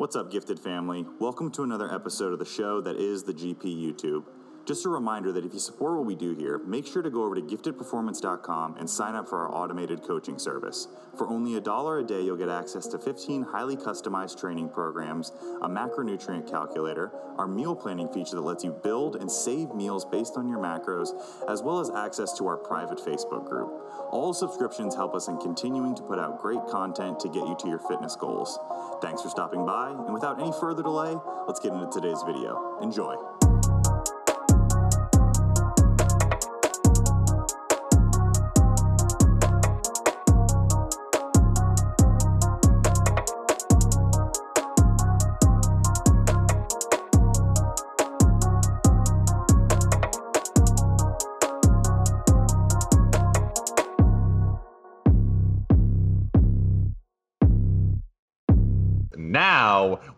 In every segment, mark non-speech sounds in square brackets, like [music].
What's up, gifted family? Welcome to another episode of the show that is the GP YouTube. Just a reminder that if you support what we do here, make sure to go over to giftedperformance.com and sign up for our automated coaching service. For only a dollar a day, you'll get access to 15 highly customized training programs, a macronutrient calculator, our meal planning feature that lets you build and save meals based on your macros, as well as access to our private Facebook group. All subscriptions help us in continuing to put out great content to get you to your fitness goals. Thanks for stopping by, and without any further delay, let's get into today's video. Enjoy.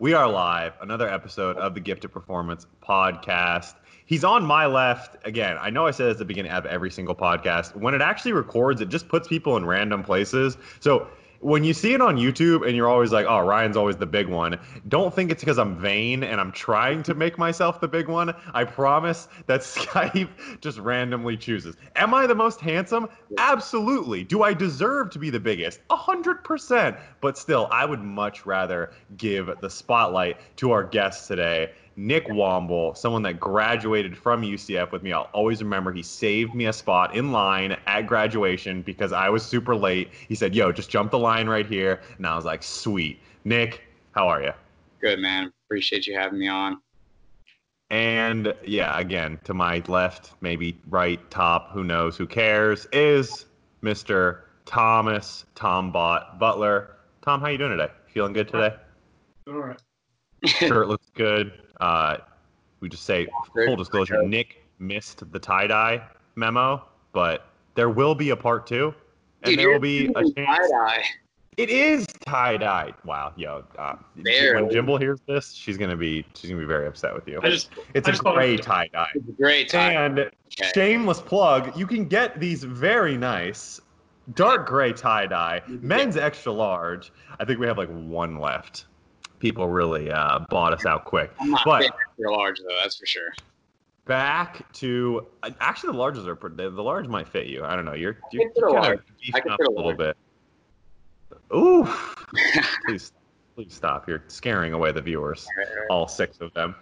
We are live. Another episode of the Gifted Performance podcast. He's on my left again. I know I said at the beginning of every single podcast. When it actually records, it just puts people in random places. So when you see it on YouTube and you're always like, oh, Ryan's always the big one, don't think it's because I'm vain and I'm trying to make myself the big one. I promise that [laughs] Skype just randomly chooses. Am I the most handsome? Absolutely. Do I deserve to be the biggest? A hundred percent. But still, I would much rather give the spotlight to our guests today. Nick Womble, someone that graduated from UCF with me. I'll always remember he saved me a spot in line at graduation because I was super late. He said, Yo, just jump the line right here. And I was like, Sweet. Nick, how are you? Good, man. Appreciate you having me on. And yeah, again, to my left, maybe right, top, who knows, who cares, is Mr. Thomas Tombot Butler. Tom, how you doing today? Feeling good today? All right. Shirt looks good. Uh, we just say full disclosure: Nick missed the tie dye memo, but there will be a part two, and Dude, there will be a chance. tie-dye. It is tie dye. Wow, yo. Uh, when Jimble hears this, she's gonna be she's gonna be very upset with you. I just It's I a just thought- gray tie dye. It's great tie. And shameless plug, you can get these very nice dark gray tie dye, men's extra large. I think we have like one left. People really uh, bought us out quick. I'm not but- for large though, that's for sure. Back to uh, actually the larges are pretty, the large might fit you. I don't know. You're you're, a kind of I beefing up fit a a little large. bit. Ooh, [laughs] please please stop. You're scaring away the viewers all six of them.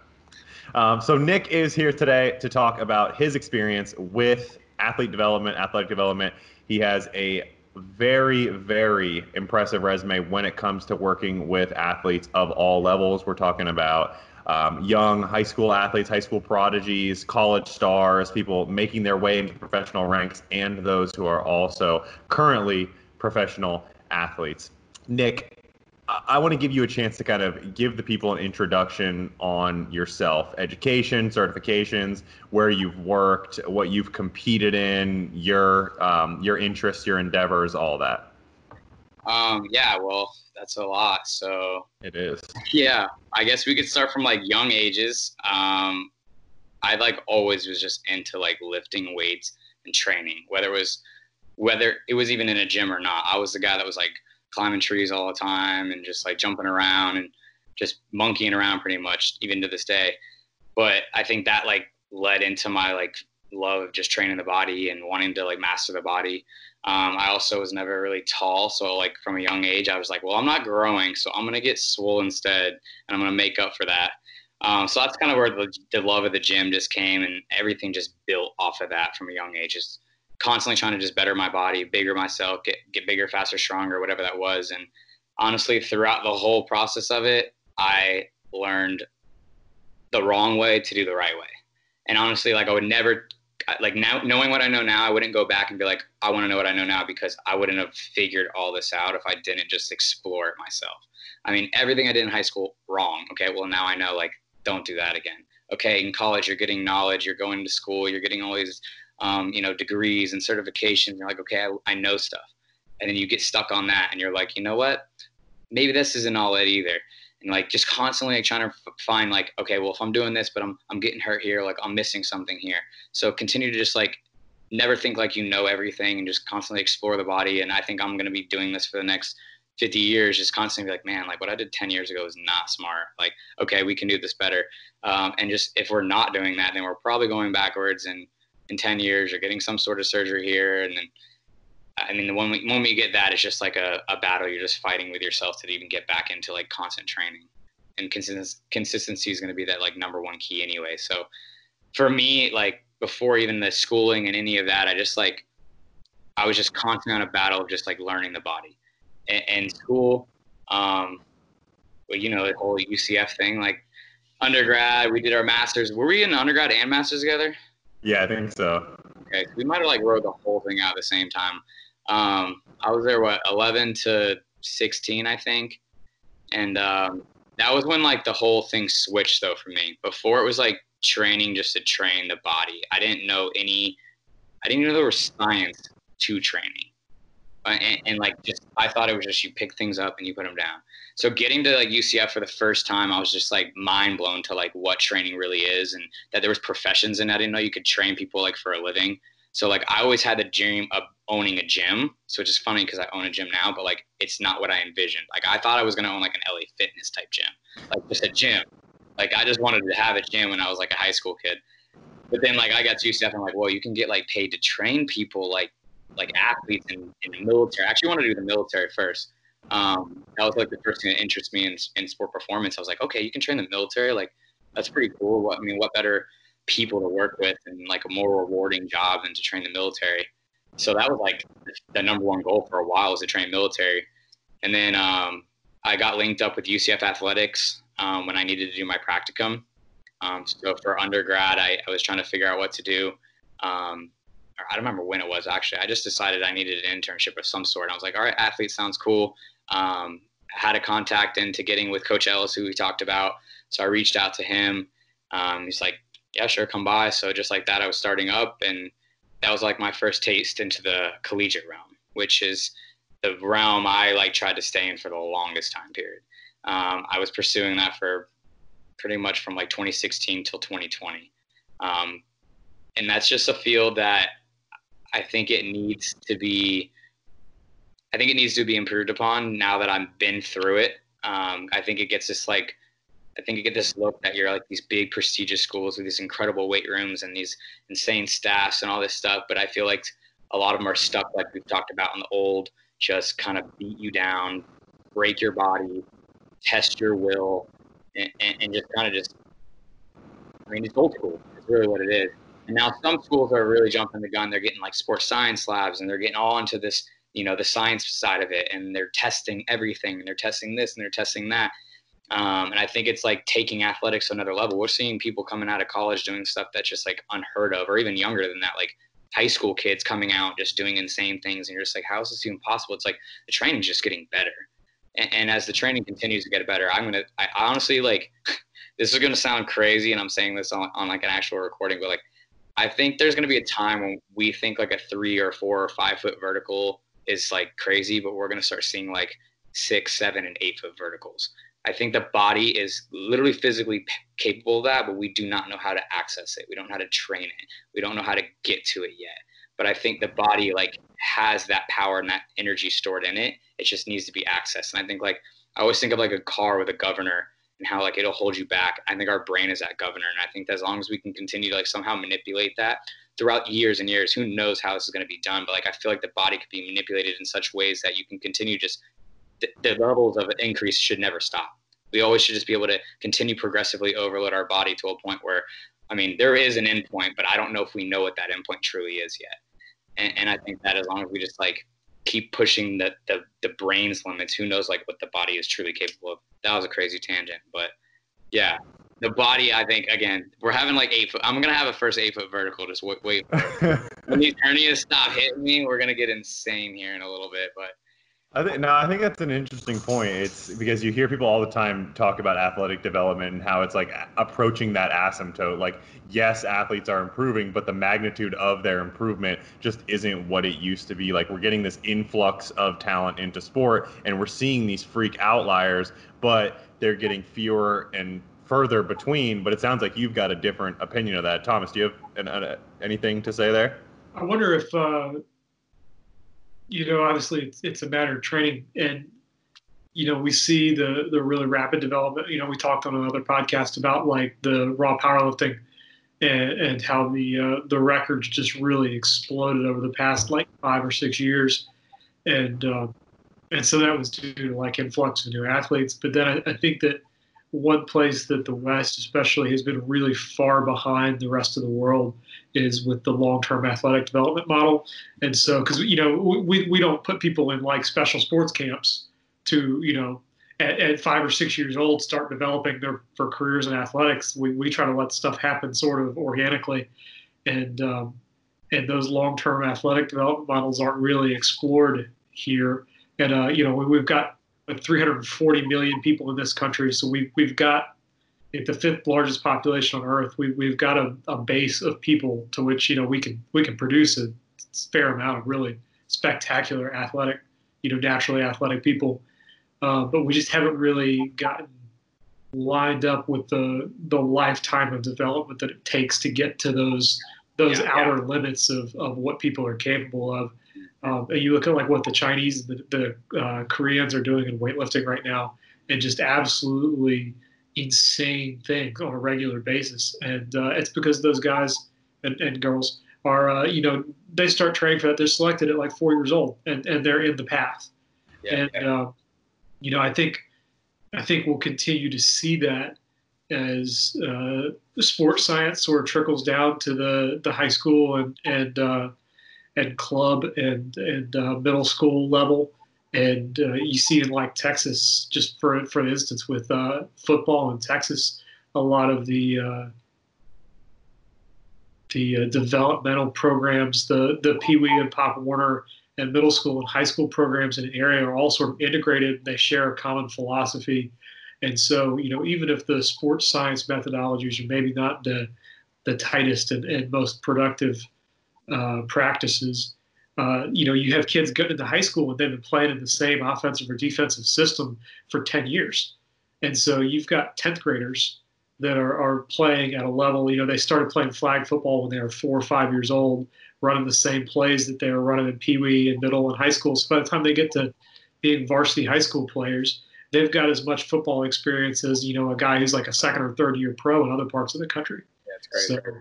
Um, so Nick is here today to talk about his experience with athlete development, athletic development. He has a very, very impressive resume when it comes to working with athletes of all levels. We're talking about um, young high school athletes, high school prodigies, college stars, people making their way into professional ranks, and those who are also currently professional athletes. Nick, I- want to give you a chance to kind of give the people an introduction on yourself, education, certifications, where you've worked, what you've competed in, your um, your interests, your endeavors, all that. Um, yeah, well, that's a lot. So It is. yeah, I guess we could start from like young ages. Um, I like always was just into like lifting weights and training, whether it was whether it was even in a gym or not. I was the guy that was like climbing trees all the time and just like jumping around and just monkeying around pretty much even to this day. But I think that like led into my like love of just training the body and wanting to like master the body. Um, I also was never really tall, so like from a young age, I was like, well, I'm not growing, so I'm gonna get swole instead, and I'm gonna make up for that. Um, so that's kind of where the, the love of the gym just came, and everything just built off of that from a young age. Just constantly trying to just better my body, bigger myself, get get bigger, faster, stronger, whatever that was. And honestly, throughout the whole process of it, I learned the wrong way to do the right way. And honestly, like I would never like now knowing what I know now, I wouldn't go back and be like, I want to know what I know now because I wouldn't have figured all this out if I didn't just explore it myself. I mean, everything I did in high school wrong. Okay, well now I know like don't do that again. Okay, in college you're getting knowledge, you're going to school, you're getting all these um, you know degrees and certifications. You're like, okay, I, I know stuff, and then you get stuck on that, and you're like, you know what? Maybe this isn't all it either. And like just constantly like, trying to find like, okay, well if I'm doing this, but I'm I'm getting hurt here, like I'm missing something here. So continue to just like never think like you know everything and just constantly explore the body. And I think I'm going to be doing this for the next 50 years, just constantly be like, man, like what I did 10 years ago is not smart. Like, okay, we can do this better. Um, and just if we're not doing that, then we're probably going backwards. And in 10 years, you're getting some sort of surgery here. And then, I mean, when we, when we get that, it's just like a, a battle. You're just fighting with yourself to even get back into like constant training. And consistency, is going to be that like number one key anyway. So for me, like before even the schooling and any of that, I just like, I was just constantly on a battle of just like learning the body and, school. Um, but you know the whole UCF thing, like undergrad, we did our masters. Were we in undergrad and masters together? Yeah, I think so. Okay, we might have like wrote the whole thing out at the same time. Um, I was there what 11 to 16, I think, and um, that was when like the whole thing switched though for me. Before it was like training just to train the body. I didn't know any. I didn't know there was science to training. Uh, and, and, like just I thought it was just you pick things up and you put them down. So getting to like UCF for the first time, I was just like mind blown to like what training really is and that there was professions in. I didn't know you could train people like for a living. So like I always had the dream of owning a gym, so it's just funny because I own a gym now, but like it's not what I envisioned. Like I thought I was gonna own like an LA Fitness type gym, like just a gym. Like I just wanted to have a gym when I was like a high school kid. But then like I got to UCF and I'm like, well, you can get like paid to train people like like athletes in, in the military. I actually wanted to do the military first. Um, that was like the first thing that interested me in, in sport performance. I was like, okay, you can train the military. Like, that's pretty cool. What, I mean, what better people to work with and like a more rewarding job than to train the military. So that was like the number one goal for a while was to train military. And then um, I got linked up with UCF athletics um, when I needed to do my practicum. Um, so for undergrad, I, I, was trying to figure out what to do. Um, I don't remember when it was actually. I just decided I needed an internship of some sort. I was like, all right, athlete sounds cool. Um, had a contact into getting with Coach Ellis, who we talked about. So I reached out to him. Um, he's like, yeah, sure, come by. So just like that, I was starting up, and that was like my first taste into the collegiate realm, which is the realm I like tried to stay in for the longest time period. Um, I was pursuing that for pretty much from like 2016 till 2020. Um, and that's just a field that I think it needs to be. I think it needs to be improved upon now that I've been through it. Um, I think it gets this like, I think you get this look that you're like these big prestigious schools with these incredible weight rooms and these insane staffs and all this stuff. But I feel like a lot of them are stuck like we've talked about in the old, just kind of beat you down, break your body, test your will, and, and, and just kind of just. I mean, it's old school. It's really what it is. And now some schools are really jumping the gun. They're getting like sports science labs and they're getting all into this, you know, the science side of it. And they're testing everything and they're testing this and they're testing that. Um, and I think it's like taking athletics to another level. We're seeing people coming out of college doing stuff that's just like unheard of, or even younger than that, like high school kids coming out just doing insane things. And you're just like, how is this even possible? It's like the training's just getting better. And, and as the training continues to get better, I'm gonna, I honestly like, [laughs] this is gonna sound crazy, and I'm saying this on, on like an actual recording, but like I think there's going to be a time when we think like a three or four or five foot vertical is like crazy, but we're going to start seeing like six, seven, and eight foot verticals. I think the body is literally physically capable of that, but we do not know how to access it. We don't know how to train it. We don't know how to get to it yet. But I think the body like has that power and that energy stored in it. It just needs to be accessed. And I think like I always think of like a car with a governor and how like it'll hold you back. I think our brain is that governor, and I think as long as we can continue to like somehow manipulate that throughout years and years, who knows how this is going to be done? But like I feel like the body could be manipulated in such ways that you can continue just the, the levels of increase should never stop. We always should just be able to continue progressively overload our body to a point where, I mean, there is an endpoint, but I don't know if we know what that endpoint truly is yet. And, and I think that as long as we just like keep pushing the, the the brain's limits, who knows like what the body is truly capable of that was a crazy tangent, but yeah, the body. I think again, we're having like eight foot. I'm gonna have a first eight foot vertical. Just wait. wait. [laughs] when these hernias stop hitting me, we're gonna get insane here in a little bit. But I think no, I think that's an interesting point. It's because you hear people all the time talk about athletic development and how it's like approaching that asymptote. Like, yes, athletes are improving, but the magnitude of their improvement just isn't what it used to be. Like, we're getting this influx of talent into sport, and we're seeing these freak outliers but they're getting fewer and further between. But it sounds like you've got a different opinion of that. Thomas, do you have an, anything to say there? I wonder if, uh, you know, obviously it's, it's a matter of training. And you know, we see the the really rapid development. You know, we talked on another podcast about like the raw powerlifting and, and how the uh, the records just really exploded over the past like five or six years, and uh, and so that was due to like influx of new athletes. But then I, I think that one place that the West, especially, has been really far behind the rest of the world is with the long-term athletic development model. And so, because you know, we we don't put people in like special sports camps to you know at, at, five or six years old start developing their for careers in athletics. We, we try to let stuff happen sort of organically, and um, and those long term athletic development models aren't really explored here. And uh, you know we've got 340 million people in this country, so we we've got the fifth largest population on earth. We we've got a, a base of people to which you know we can we can produce a fair amount of really spectacular athletic, you know, naturally athletic people uh, but we just haven't really gotten lined up with the the lifetime of development that it takes to get to those those yeah, outer yeah. limits of, of what people are capable of. Um, and you look at like what the Chinese, the, the uh, Koreans are doing in weightlifting right now, and just absolutely insane things on a regular basis. And uh, it's because those guys and, and girls are, uh, you know, they start training for that. They're selected at like four years old, and, and they're in the path. Yeah, and um, you know, I think I think we'll continue to see that as uh, sports science sort of trickles down to the, the high school and and uh, and club and and uh, middle school level, and uh, you see in like Texas, just for for instance, with uh, football in Texas, a lot of the uh, the developmental programs, the the Pee Wee and Pop Warner and middle school and high school programs in an area are all sort of integrated. They share a common philosophy. And so, you know, even if the sports science methodologies are maybe not the, the tightest and, and most productive uh, practices, uh, you know, you have kids getting into high school and they've been playing in the same offensive or defensive system for 10 years. And so you've got 10th graders that are, are playing at a level, you know, they started playing flag football when they were four or five years old running the same plays that they were running in Pee Wee and middle and high school. So by the time they get to being varsity high school players, they've got as much football experience as you know a guy who's like a second or third year pro in other parts of the country. That's great. So,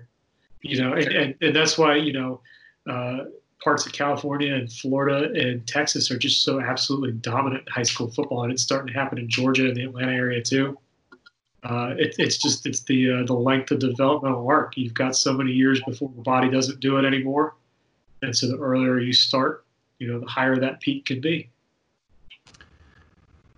you know, and, and, and that's why you know uh, parts of California and Florida and Texas are just so absolutely dominant in high school football, and it's starting to happen in Georgia and the Atlanta area too. Uh, it, it's just it's the uh, the length of developmental arc. You've got so many years before the body doesn't do it anymore, and so the earlier you start, you know, the higher that peak can be.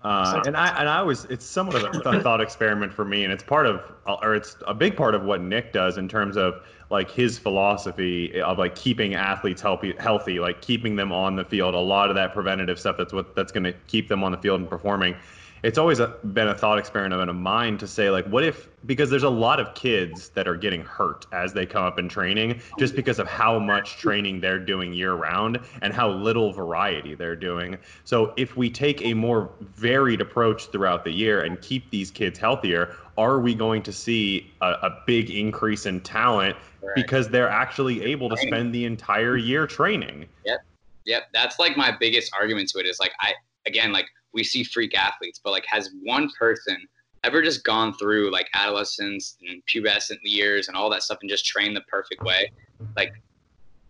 Uh, and I and I was it's somewhat of a thought experiment for me, and it's part of or it's a big part of what Nick does in terms of like his philosophy of like keeping athletes healthy, healthy, like keeping them on the field. A lot of that preventative stuff that's what that's going to keep them on the field and performing it's always a, been a thought experiment in a mind to say like what if because there's a lot of kids that are getting hurt as they come up in training just because of how much training they're doing year round and how little variety they're doing. So if we take a more varied approach throughout the year and keep these kids healthier are we going to see a, a big increase in talent right. because they're actually able to spend the entire year training? Yep. Yep. That's like my biggest argument to it is like i again like we see freak athletes, but like has one person ever just gone through like adolescence and pubescent years and all that stuff and just trained the perfect way? Like,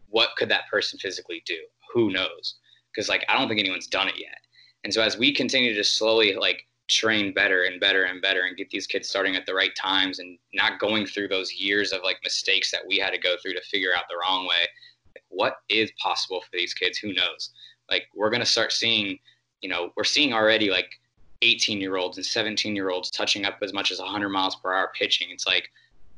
what could that person physically do? Who knows? Because like I don't think anyone's done it yet. And so as we continue to slowly like train better and better and better and get these kids starting at the right times and not going through those years of like mistakes that we had to go through to figure out the wrong way. Like, what is possible for these kids? Who knows? Like we're gonna start seeing you know, we're seeing already like 18 year olds and 17 year olds touching up as much as 100 miles per hour pitching. It's like,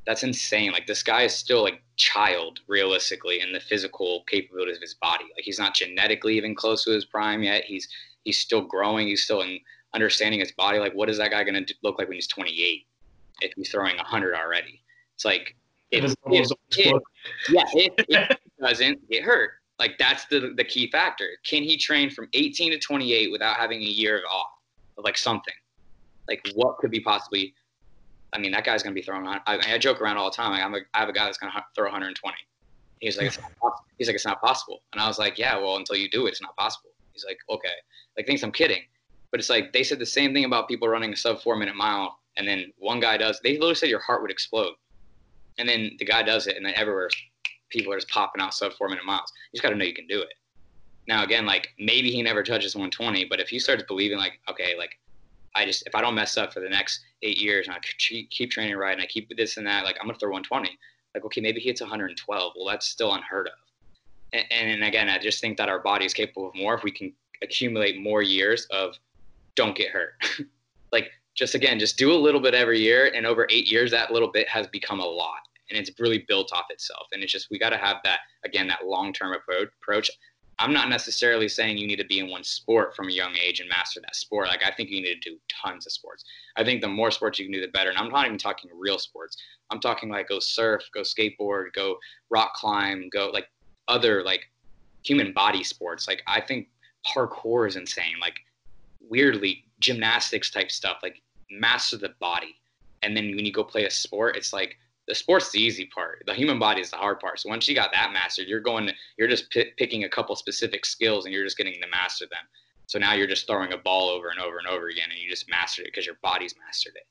that's insane. Like, this guy is still like child realistically in the physical capabilities of his body. Like, he's not genetically even close to his prime yet. He's, he's still growing. He's still in understanding his body. Like, what is that guy going to look like when he's 28 if he's throwing 100 already? It's like, if, if, if, yeah, if, if he doesn't get hurt, like that's the the key factor. Can he train from 18 to 28 without having a year of off of like something? Like what could be possibly? I mean, that guy's gonna be throwing. I, I joke around all the time. Like I'm I have a guy that's gonna throw 120. He's like, he's like, it's not possible. And I was like, yeah, well, until you do it, it's not possible. He's like, okay. Like thinks I'm kidding. But it's like they said the same thing about people running a sub four minute mile, and then one guy does. They literally said your heart would explode, and then the guy does it, and then everywhere people are just popping out sub four minute miles. You just got to know you can do it. Now again, like maybe he never touches 120, but if he starts believing like, okay, like I just if I don't mess up for the next eight years and I keep training right and I keep this and that, like I'm gonna throw 120. Like okay, maybe he hits 112. Well, that's still unheard of. And, and again, I just think that our body is capable of more if we can accumulate more years of don't get hurt. [laughs] like just again, just do a little bit every year, and over eight years, that little bit has become a lot, and it's really built off itself. And it's just we got to have that again, that long term approach. I'm not necessarily saying you need to be in one sport from a young age and master that sport. Like I think you need to do tons of sports. I think the more sports you can do, the better. And I'm not even talking real sports. I'm talking like go surf, go skateboard, go rock climb, go like other like human body sports. Like I think parkour is insane. Like weirdly gymnastics type stuff. Like master the body. And then when you go play a sport, it's like the sport's the easy part. The human body is the hard part. So once you got that mastered, you're going, you're just p- picking a couple specific skills and you're just getting to master them. So now you're just throwing a ball over and over and over again, and you just mastered it because your body's mastered it.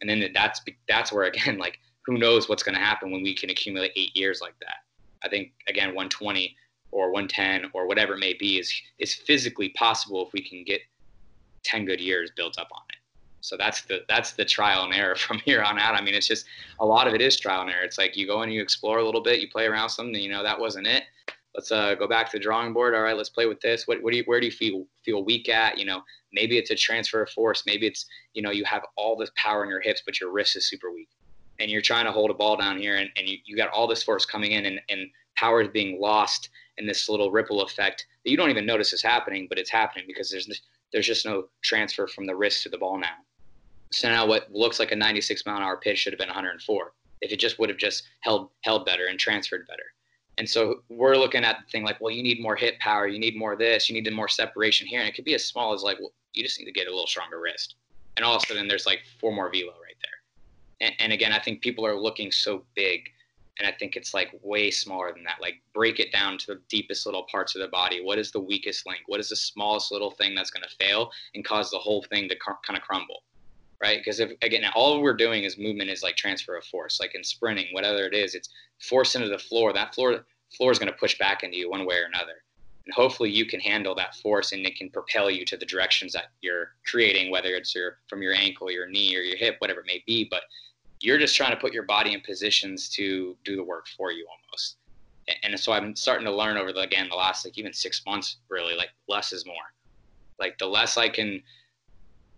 And then that's that's where again, [laughs] like who knows what's going to happen when we can accumulate eight years like that. I think again, 120 or 110 or whatever it may be is is physically possible if we can get 10 good years built up on it. So that's the that's the trial and error [laughs] from here on out. I mean, it's just a lot of it is trial and error. It's like you go and you explore a little bit, you play around something, you know that wasn't it. Let's uh, go back to the drawing board. All right, let's play with this. What, what do you where do you feel feel weak at? You know, maybe it's a transfer of force. Maybe it's you know you have all this power in your hips, but your wrist is super weak, and you're trying to hold a ball down here, and, and you, you got all this force coming in, and, and power is being lost in this little ripple effect that you don't even notice is happening, but it's happening because there's there's just no transfer from the wrist to the ball now. So now what looks like a 96 mile an hour pitch should have been 104 if it just would have just held held better and transferred better. And so we're looking at the thing like, well, you need more hip power, you need more of this, you need more separation here, and it could be as small as like, well, you just need to get a little stronger wrist, and all of a sudden there's like four more velo right there. And, and again, I think people are looking so big, and I think it's like way smaller than that. Like break it down to the deepest little parts of the body. What is the weakest link? What is the smallest little thing that's going to fail and cause the whole thing to cr- kind of crumble? Right? Because if again, all we're doing is movement is like transfer of force, like in sprinting, whatever it is, it's force into the floor. That floor floor is going to push back into you one way or another, and hopefully you can handle that force and it can propel you to the directions that you're creating, whether it's your from your ankle, your knee, or your hip, whatever it may be. But you're just trying to put your body in positions to do the work for you almost. And so I'm starting to learn over the again the last like even six months really like less is more. Like the less I can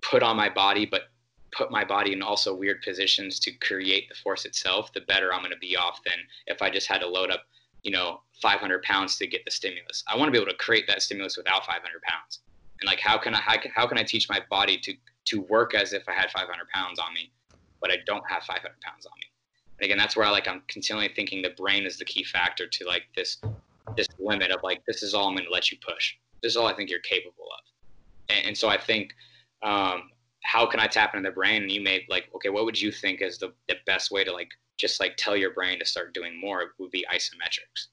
put on my body, but put my body in also weird positions to create the force itself, the better I'm going to be off than if I just had to load up, you know, 500 pounds to get the stimulus. I want to be able to create that stimulus without 500 pounds. And like, how can I, how can, how can I teach my body to, to work as if I had 500 pounds on me, but I don't have 500 pounds on me. And again, that's where I like, I'm continually thinking the brain is the key factor to like this, this limit of like, this is all I'm going to let you push. This is all I think you're capable of. And, and so I think, um, how can I tap into the brain? And you may like, okay, what would you think is the, the best way to like just like tell your brain to start doing more would be isometrics.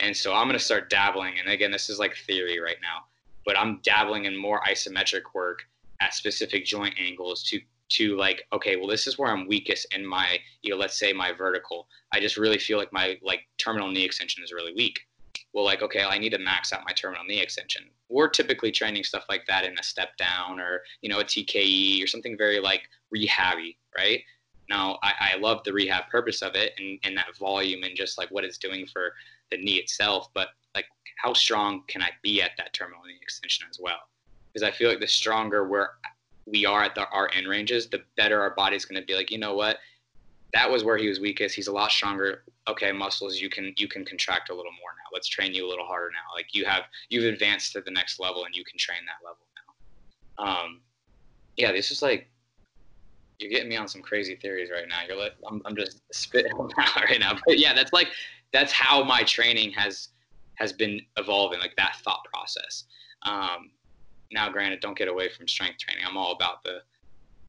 And so I'm to start dabbling. And again, this is like theory right now, but I'm dabbling in more isometric work at specific joint angles to to like okay well this is where i'm weakest in my you know let's say my vertical i just really feel like my like terminal knee extension is really weak well, like, okay, I need to max out my terminal knee extension. We're typically training stuff like that in a step down or, you know, a TKE or something very like rehabby, right? Now, I, I love the rehab purpose of it and, and that volume and just like what it's doing for the knee itself. But like, how strong can I be at that terminal knee extension as well? Because I feel like the stronger we're, we are at the, our end ranges, the better our body's going to be like, you know what? That was where he was weakest. He's a lot stronger. Okay, muscles, you can you can contract a little more now let's train you a little harder now. Like you have you've advanced to the next level and you can train that level now. Um, yeah, this is like you're getting me on some crazy theories right now. You're like I'm I'm just spitting [laughs] out right now. But yeah, that's like that's how my training has has been evolving, like that thought process. Um, now, granted, don't get away from strength training. I'm all about the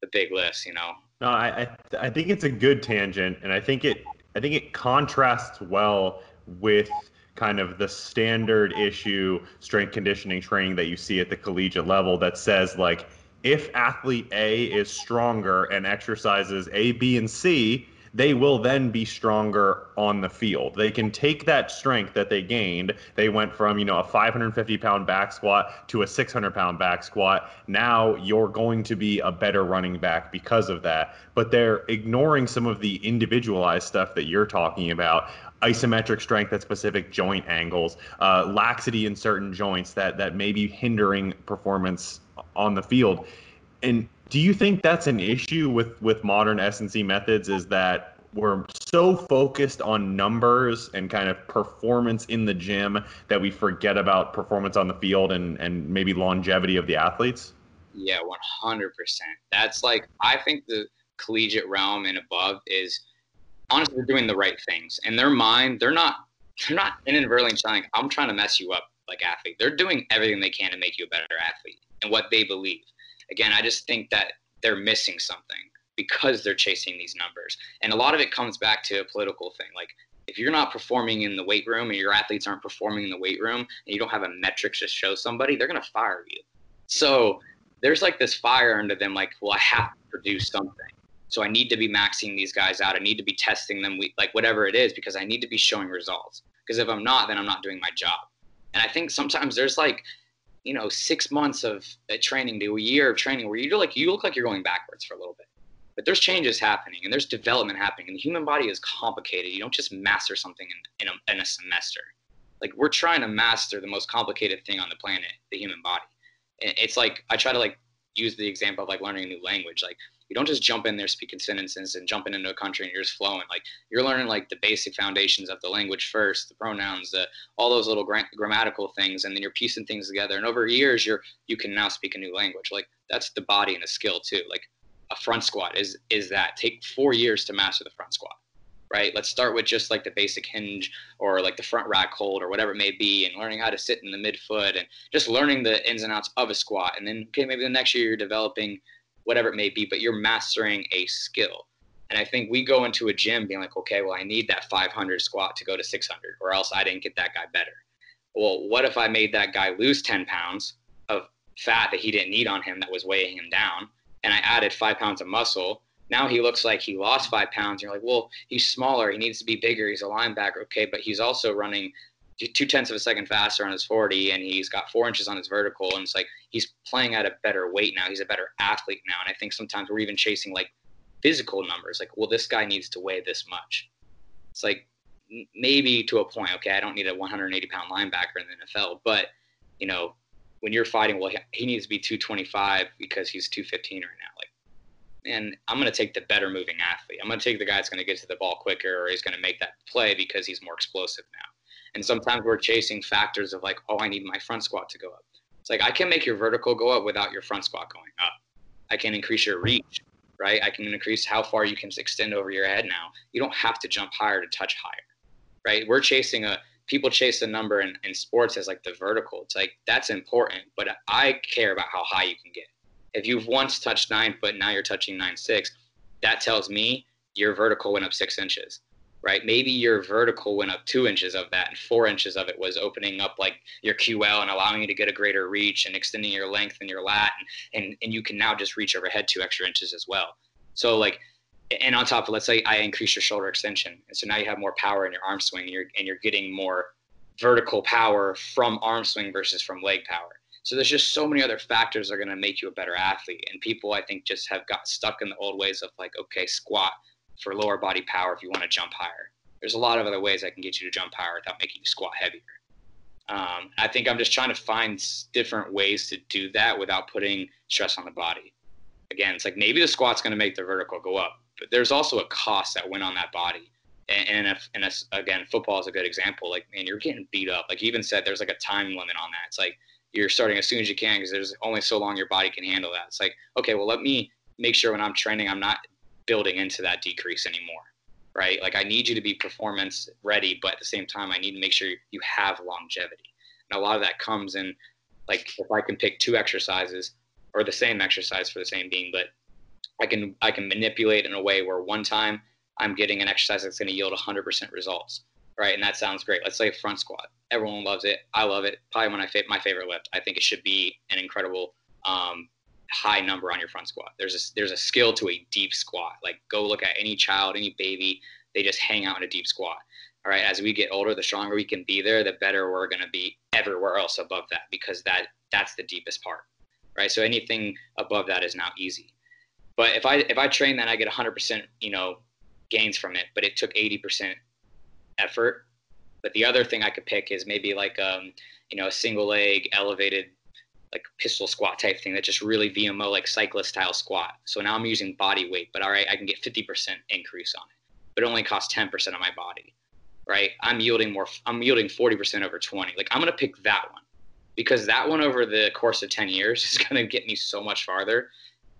the big lifts, you know. No, I I, I think it's a good tangent, and I think it I think it contrasts well with kind of the standard issue strength conditioning training that you see at the collegiate level that says like if athlete A is stronger and exercises A, B, and C, they will then be stronger on the field. They can take that strength that they gained. They went from, you know, a 550 pound back squat to a 600 pound back squat. Now you're going to be a better running back because of that. But they're ignoring some of the individualized stuff that you're talking about isometric strength at specific joint angles, uh, laxity in certain joints that that may be hindering performance on the field. And do you think that's an issue with with modern S&C methods is that we're so focused on numbers and kind of performance in the gym that we forget about performance on the field and and maybe longevity of the athletes? Yeah, 100%. That's like I think the collegiate realm and above is honestly they're doing the right things. In their mind, they're not they're not inadvertently trying I'm trying to mess you up like athlete. They're doing everything they can to make you a better athlete and what they believe again, I just think that they're missing something because they're chasing these numbers. And a lot of it comes back to a political thing. Like if you're not performing in the weight room and your athletes aren't performing in the weight room and you don't have a metric to show somebody, they're going to fire you. So there's like this fire under them like, well, I have to produce something. So I need to be maxing these guys out. I need to be testing them, like whatever it is, because I need to be showing results. Because if I'm not, then I'm not doing my job. And I think sometimes there's like you know six months of uh, training to a year of training where you like you look like you're going backwards for a little bit. But there's changes happening and there's development happening and the human body is complicated. You don't just master something in, in, a, in a semester. Like we're trying to master the most complicated thing on the planet the human body. It's like i try to like use the example of like learning a new language. Like you don't just jump in there speaking sentences and jumping into a country and you're just flowing. Like you're learning like the basic foundations of the language first, the pronouns, the all those little gra- grammatical things, and then you're piecing things together. And over years, you're you can now speak a new language. Like that's the body and a skill too. Like a front squat is is that take four years to master the front squat right? Let's start with just like the basic hinge or like the front rack hold or whatever it may be, and learning how to sit in the midfoot and just learning the ins and outs of a squat. And then, okay, maybe the next year you're developing whatever it may be, but you're mastering a skill. And I think we go into a gym being like, okay, well, I need that 500 squat to go to 600, or else I didn't get that guy better. Well, what if I made that guy lose 10 pounds of fat that he didn't need on him that was weighing him down, and I added five pounds of muscle? Now he looks like he lost five pounds. You're like, well, he's smaller. He needs to be bigger. He's a linebacker. Okay, but he's also running two tenths of a second faster on his 40 and he's got four inches on his vertical and it's like he's playing at a better weight now he's a better athlete now and i think sometimes we're even chasing like physical numbers like well this guy needs to weigh this much it's like maybe to a point okay i don't need a 180 pound linebacker in the nfl but you know when you're fighting well he needs to be 225 because he's 215 right now like and I'm going to take the better moving athlete. I'm going to take the guy that's going to get to the ball quicker or he's going to make that play because he's more explosive now. And sometimes we're chasing factors of like, oh, I need my front squat to go up. It's like I can make your vertical go up without your front squat going up. I can increase your reach, right? I can increase how far you can extend over your head now. You don't have to jump higher to touch higher, right? We're chasing a people chase a number in, in sports as like the vertical. It's like that's important, but I care about how high you can get. If you've once touched nine foot, now you're touching nine six, that tells me your vertical went up six inches right? Maybe your vertical went up two inches of that, and four inches of it was opening up like your QL and allowing you to get a greater reach and extending your length and your lat, and, and, and you can now just reach overhead two extra inches as well. So like, and on top of let's say I increase your shoulder extension, and so now you have more power in your arm swing, and you're and you're getting more vertical power from arm swing versus from leg power. So there's just so many other factors that are going to make you a better athlete, and people I think just have got stuck in the old ways of like, okay, squat for lower body power if you want to jump higher. There's a lot of other ways I can get you to jump higher without making you squat heavier. Um, I think I'm just trying to find different ways to do that without putting stress on the body. Again, it's like maybe the squat's going to make the vertical go up, but there's also a cost that went on that body. And, and, if, and if, again, football is a good example. Like, man, you're getting beat up. Like, even said there's like a time limit on that. It's like you're starting as soon as you can because there's only so long your body can handle that. It's like, okay, well, let me make sure when I'm training, I'm not building into that decrease anymore right? Like i need you to be performance ready but at the same time i need to make sure you have longevity. And a lot of that comes in like if i can pick two exercises or the same exercise for the same being but i can i can manipulate in a way where one time i'm getting an exercise that's going to yield 100% results right? And that sounds great. Let's say front squat. Everyone loves it. I love it. Probably when i fit my favorite lift. I think it should be an incredible um, high number on your front squat. There's a there's a skill to a deep squat. Like go look at any child, any baby, they just hang out in a deep squat. All right, as we get older, the stronger we can be there, the better we're going to be everywhere else above that because that that's the deepest part. Right? So anything above that is now easy. But if I if I train that I get 100%, you know, gains from it, but it took 80% effort. But the other thing I could pick is maybe like um, you know, a single leg elevated like pistol squat type thing that just really VMO like cyclist style squat. So now I'm using body weight, but all right, I can get 50% increase on it, but it only costs 10% of my body, right? I'm yielding more, I'm yielding 40% over 20. Like I'm going to pick that one because that one over the course of 10 years [laughs] is going to get me so much farther.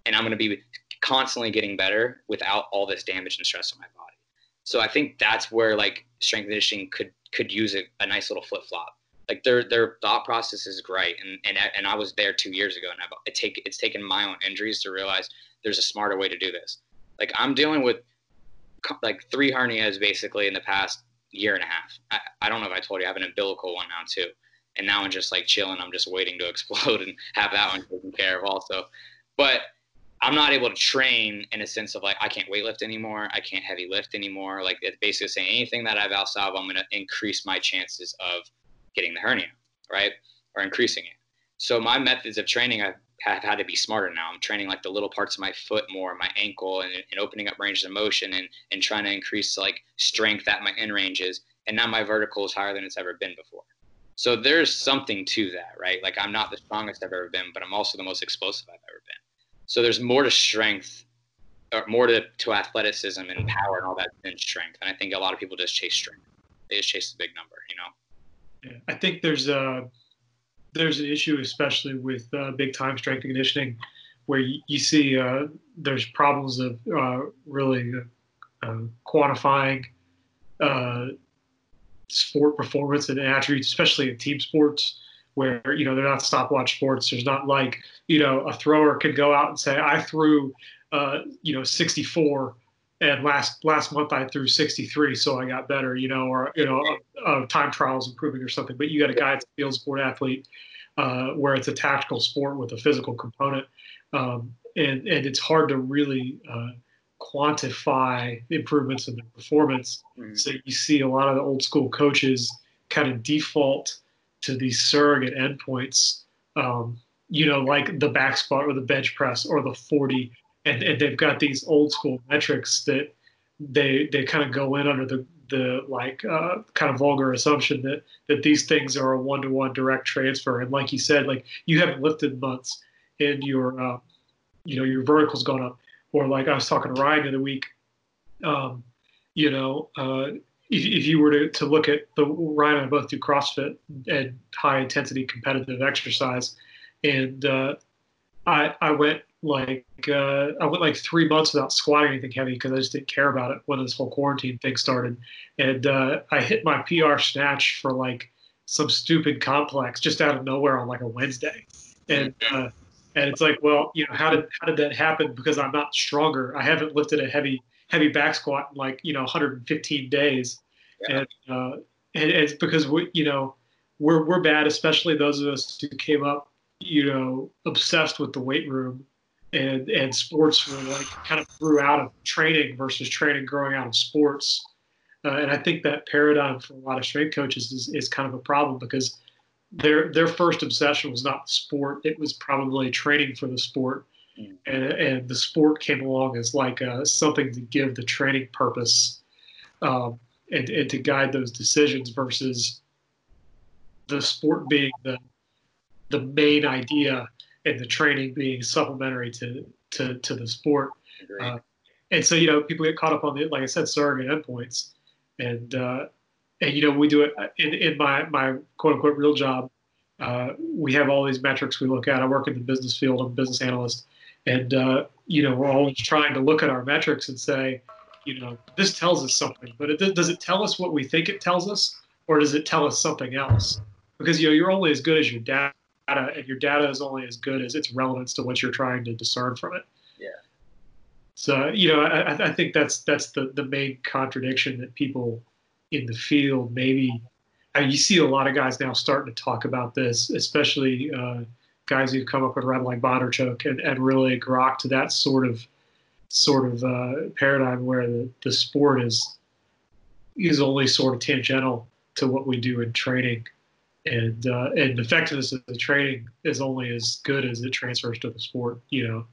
And I'm going to be constantly getting better without all this damage and stress on my body. So I think that's where like strength conditioning could, could use a, a nice little flip flop like their their thought process is great. And and, and I was there two years ago and I've it take it's taken my own injuries to realize there's a smarter way to do this. Like I'm dealing with like three hernias basically in the past year and a half. I, I don't know if I told you I have an umbilical one now too. And now I'm just like chilling. I'm just waiting to [laughs] explode and have that one taken care of also. But I'm not able to train in a sense of like I can't weightlift anymore. I can't heavy lift anymore. Like it's basically saying anything that I've outside I'm going to increase my chances of getting the hernia, right? Or increasing it. So my methods of training have had to be smarter now. I'm training like the little parts of my foot more, my ankle, and, and opening up ranges of motion and, and trying to increase like strength at my end ranges. And now my vertical is higher than it's ever been before. So there's something to that, right? Like I'm not the strongest I've ever been, but I'm also the most explosive I've ever been. So there's more to strength or more to, to athleticism and power and all that than strength. And I think a lot of people just chase strength. They just chase the big number, you know? Yeah, I think there's a there's an issue, especially with uh, big time strength conditioning, where you, you see uh, there's problems of uh, really uh, quantifying uh, sport performance and attributes, especially in team sports, where you know they're not stopwatch sports. There's not like you know a thrower could go out and say I threw uh, you know 64 and last last month I threw 63, so I got better, you know, or you know, uh, time trials improving or something. But you got a guy that's a field sport athlete, uh, where it's a tactical sport with a physical component, um, and and it's hard to really uh, quantify improvements in the performance. Mm-hmm. So you see a lot of the old school coaches kind of default to these surrogate endpoints. Um, you know, like the back squat or the bench press or the 40 and, and they've got these old school metrics that they they kind of go in under the the like uh, kind of vulgar assumption that that these things are a one to one direct transfer. And like you said, like you haven't lifted months, and your uh, you know your vertical's gone up. Or like I was talking to Ryan the other week, um, you know, uh, if, if you were to, to look at the Ryan and I both do CrossFit and high intensity competitive exercise, and uh, I I went like uh, I went like three months without squatting anything heavy because I just didn't care about it when this whole quarantine thing started, and uh, I hit my PR snatch for like some stupid complex just out of nowhere on like a Wednesday, and uh, and it's like, well, you know, how did how did that happen? Because I'm not stronger. I haven't lifted a heavy heavy back squat in like you know 115 days, yeah. and uh, and it's because we you know we're we're bad, especially those of us who came up you know obsessed with the weight room and and sports were like kind of grew out of training versus training growing out of sports. Uh, and I think that paradigm for a lot of strength coaches is, is kind of a problem because their their first obsession was not the sport; it was probably training for the sport, mm. and and the sport came along as like uh, something to give the training purpose, um, and and to guide those decisions versus the sport being the the main idea and the training being supplementary to to, to the sport. Uh, and so you know people get caught up on the like I said surrogate endpoints, and uh, and you know we do it in, in my my quote unquote real job. Uh, we have all these metrics we look at. I work in the business field. I'm a business analyst, and uh, you know we're always trying to look at our metrics and say, you know, this tells us something, but it, does it tell us what we think it tells us, or does it tell us something else? Because you know you're only as good as your data data, and your data is only as good as its relevance to what you're trying to discern from it. Yeah. So you know, I, I think that's that's the the main contradiction that people in the field maybe. I mean, you see a lot of guys now starting to talk about this, especially uh, guys who've come up with run like Bondarchuk and, and really grok to that sort of sort of uh, paradigm where the, the sport is is only sort of tangential to what we do in training and uh, and effectiveness of the training is only as good as it transfers to the sport you know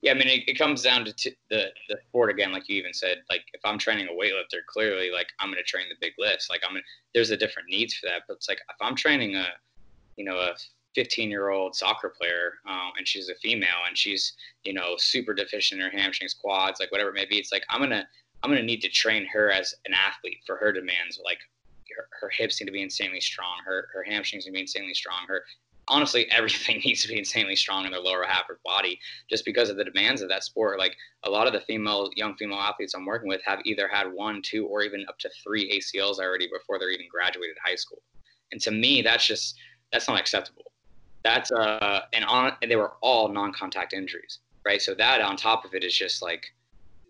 yeah, I mean, it, it comes down to t- the the sport again, like you even said. Like, if I'm training a weightlifter, clearly, like I'm going to train the big lifts. Like, I'm gonna, there's a different needs for that. But it's like if I'm training a, you know, a 15 year old soccer player, um, and she's a female, and she's, you know, super deficient in her hamstrings, quads, like whatever it may be. It's like I'm gonna I'm gonna need to train her as an athlete for her demands. Like her, hips need to be insanely strong. Her her hamstrings need to be insanely strong. Her honestly [laughs] everything needs to be insanely strong in their lower half of body just because of the demands of that sport. Like a lot of the female young female athletes i'm working with have either had one two or even up to three acls already before they're even graduated high school. And to me that's just that's not acceptable. That's uh and on and they were all non-contact injuries right? So that on top of it is just like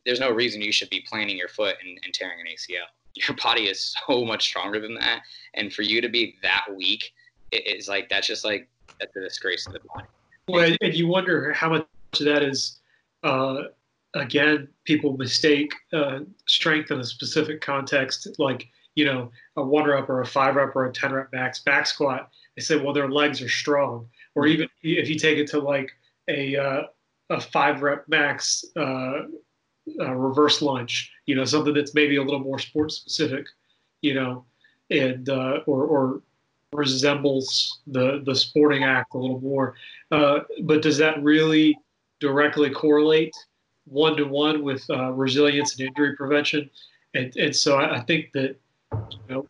there's no reason you should be planting your foot and, and tearing an acl your body is [laughs] so much stronger than that and for you to be that weak it's like that's just like that's a disgrace to the body. Well, and you wonder how much of that is, uh, again, people mistake uh, strength in a specific context, like you know a one rep or a five rep or a ten rep max back squat. They say, well, their legs are strong, or mm-hmm. even if you take it to like a uh, a five rep max uh, reverse lunge, you know, something that's maybe a little more sport specific, you know, and uh, or or resembles the the sporting act a little more. Uh, but does that really directly correlate one to one with uh, resilience and injury prevention? And and so I, I think that you know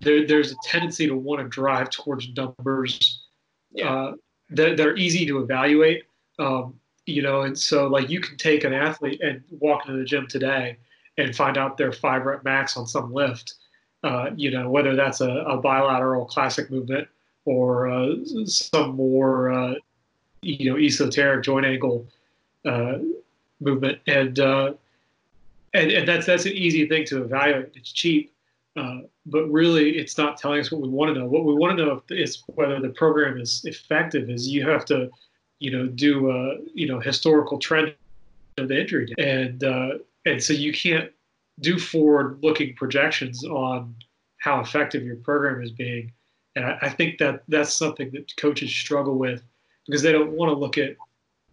there there's a tendency to want to drive towards numbers yeah. uh, that that are easy to evaluate. Um, you know, and so like you can take an athlete and walk into the gym today and find out their five rep max on some lift uh, you know, whether that's a, a, bilateral classic movement or uh, some more, uh, you know, esoteric joint angle uh, movement, and, uh, and and that's that's an easy thing to evaluate. It's cheap, but really, it's not telling us what we want to know. What we want to know is whether the program is effective. Is you have to, you know, do a you know historical trend of the injury, and and so you can't do forward looking projections on how effective your program is being. And I, I, think that that's something that coaches struggle with because they don't want to look at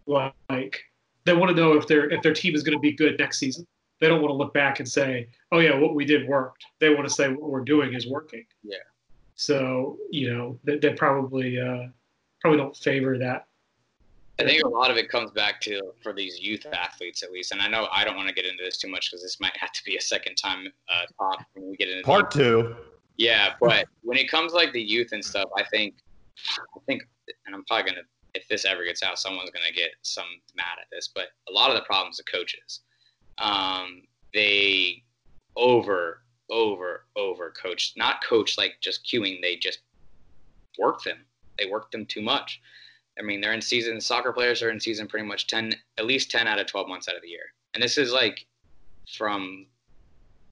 like they want to know if their if their team is going to be good next season. They don't want to look back and say, "Oh yeah, what we did worked." They want to say what we're doing is working. Yeah. So you know they, they probably uh, probably don't favor that I think a lot of it comes back to for these youth athletes at least, and I know I don't want to get into this too much because this might have to be a second time uh, talk when we get into part the, two. Yeah, but when it comes like the youth and stuff, I think, I think, and I'm probably gonna if this ever gets out, someone's gonna get some mad at this, but a lot of the problems are coaches. Um, they over, over, over coach, not coach like just cueing. They just work them. They work them too much. I mean, they're in season. Soccer players are in season pretty much ten, at least ten out of twelve months out of the year, and this is like from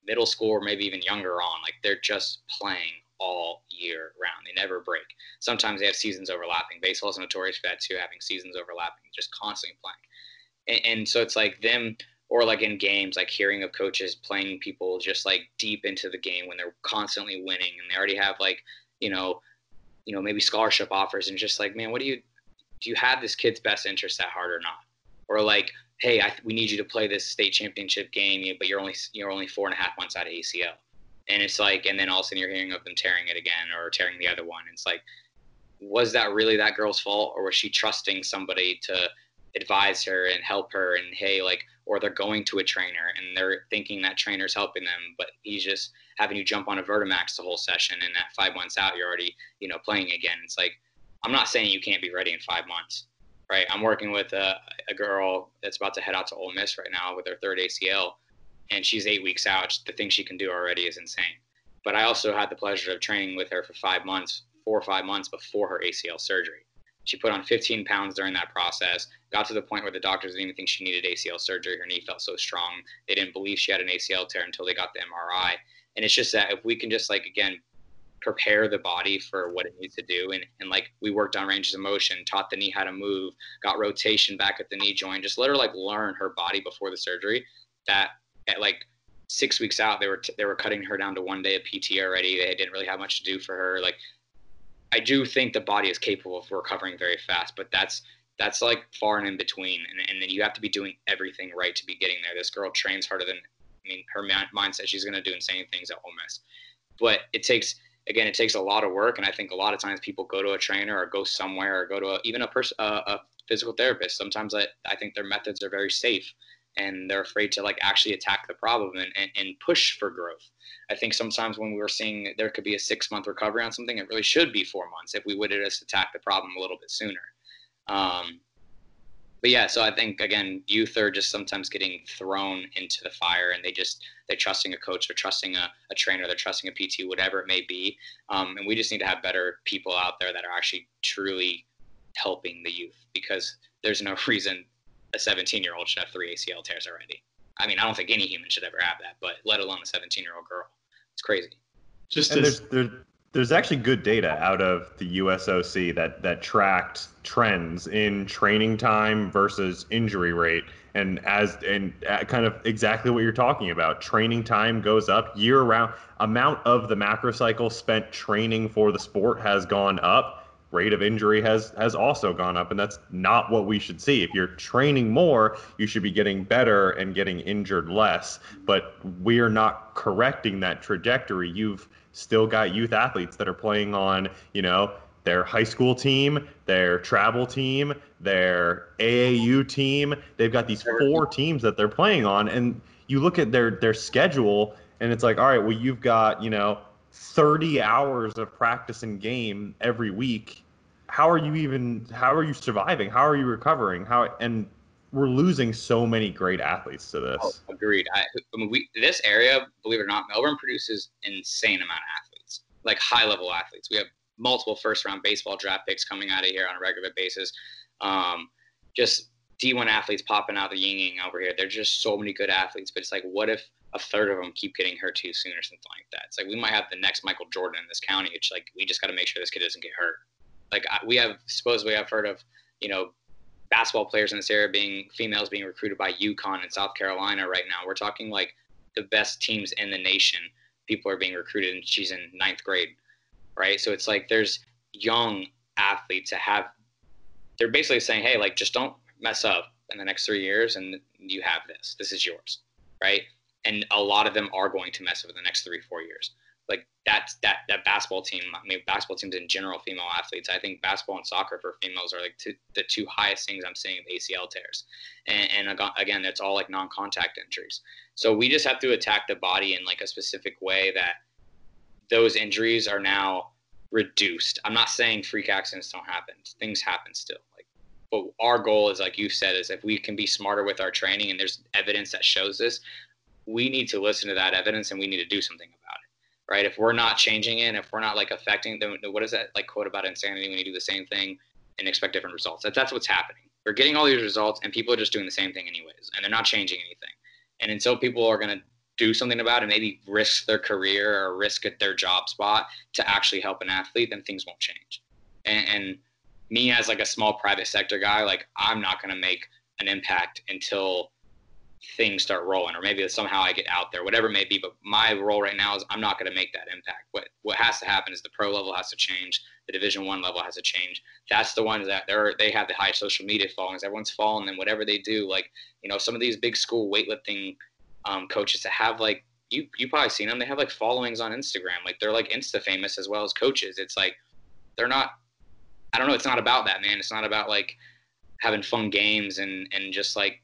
middle school or maybe even younger on. Like they're just playing all year round. They never break. Sometimes they have seasons overlapping. Baseball is notorious for that too, having seasons overlapping, just constantly playing. And, and, so it's like them, or like in games, like hearing of coaches playing people just like deep into the game when they're constantly winning and they already have like, you know, you know, maybe scholarship offers and just like, man, what do you, do you have this kid's best interest at heart or not? Or like, hey, I, we need you to play this state championship game, but you're only you're only four and a half months out of ACL, and it's like, and then all of a sudden you're hearing of them tearing it again or tearing the other one. It's like, was that really that girl's fault, or was she trusting somebody to advise her and help her? And hey, like, or they're going to a trainer and they're thinking that trainer's helping them, but he's just having you jump on a Vertimax the whole session, and at five months out, you're already you know playing again. It's like I'm not saying you can't be ready in five months, right? I'm working with a, a girl that's about to head out to Ole Miss right now with her third ACL, and she's eight weeks out. The things she can do already is insane. But I also had the pleasure of training with her for five months, four or five months before her ACL surgery. She put on 15 pounds during that process, got to the point where the doctors didn't even think she needed ACL surgery. Her knee felt so strong. They didn't believe she had an ACL tear until they got the MRI. And it's just that if we can just like, again, prepare the body for what it needs to do. And, and like we worked on ranges of motion, taught the knee how to move, got rotation back at the knee joint, just let her like learn her body before the surgery. That at like six weeks out, they were t- they were cutting her down to one day of PT already. They didn't really have much to do for her. Like I do think the body is capable of recovering very fast, but that's that's like far and in between. And, and then you have to be doing everything right to be getting there. This girl trains harder than I mean, her mindset she's going to do insane things at Ole Miss, but it takes again, it takes a lot of work. And I think a lot of times people go to a trainer or go somewhere or go to a, even a person, a physical therapist. Sometimes I, I think their methods are very safe and they're afraid to like actually attack the problem and, and, and push for growth. I think sometimes when we were seeing there could be a six month recovery on something, it really should be four months if we would have just attacked the problem a little bit sooner. Um, but yeah, so I think again, youth are just sometimes getting thrown into the fire, and they just they're trusting a coach, they're trusting a, a trainer, they're trusting a PT, whatever it may be. Um, and we just need to have better people out there that are actually truly helping the youth because there's no [laughs] reason a 17 year old should have three ACL tears already. I mean, I don't think any human should ever have that, but let alone a 17 year old girl. It's crazy. Just and there's, there, there's actually good data out of the USOC that that tracked trends in training time versus injury rate, and as and uh, kind of exactly what you're talking about. Training time goes up year round. Amount of the macro cycle spent training for the sport has gone up rate of injury has has also gone up and that's not what we should see if you're training more you should be getting better and getting injured less but we're not correcting that trajectory you've still got youth athletes that are playing on you know their high school team their travel team their AAU team. They've got these four teams that they're playing on and you look at their their schedule and it's like all right well you've got you know 30 hours of practice and game every week. How are you even how are you surviving? How are you recovering? How and we're losing so many great athletes to this oh, agreed I, I mean, we, this area believe it or not melbourne produces insane amount of athletes like high level athletes we have multiple first round baseball draft picks coming out of here on a regular basis um, just d1 athletes popping out of the yin yang over here there's just so many good athletes but it's like what if a third of them keep getting hurt too soon or something like that. It's like we might have the next Michael Jordan in this county. It's like we just got to make sure this kid doesn't get hurt. Like we have supposedly I've heard of you know basketball players in this area being females being recruited by UConn and South Carolina right now. We're talking like the best teams in the nation. People are being recruited, and she's in ninth grade, right? So it's like there's young athletes that have. They're basically saying, hey, like just don't mess up in the next three years, and you have this. This is yours, right? and a lot of them are going to mess over the next three four years like that's that that basketball team i mean basketball teams in general female athletes i think basketball and soccer for females are like two, the two highest things i'm seeing acl tears. And, and again it's all like non-contact injuries. So we just have to attack the body in like a specific way that those injuries are now reduced. I'm not saying freak accidents don't happen. Things happen still like but our goal is like you said is if we can be smarter with our training and there's evidence that shows this we need to listen to that evidence and we need to do something about it right? If we're not changing it if we're not like affecting them what is that like quote about insanity when you do the same thing and expect different results? That, that's what's happening. We're getting all these results and people are just doing the same thing anyways and they're not changing anything. And until people are going to do something about it maybe risk their career or risk at their job spot to actually help an athlete then things won't change. And, and me as like a small private sector guy like i'm not going to make an impact until things start rolling, or maybe somehow I get out there, whatever it may be. But my role right now is I'm not going to make that impact. What what has to happen is the pro level has to change, the Division One level has to change. That's the ones that they're they have the high social media followings. Everyone's following them. Whatever they do, like you know, some of these big school weightlifting um, coaches that have like you you probably seen them. They have like followings on Instagram. Like they're like Insta famous as well as coaches. It's like they're not. I don't know. It's not about that, man. It's not about like having fun games and and just like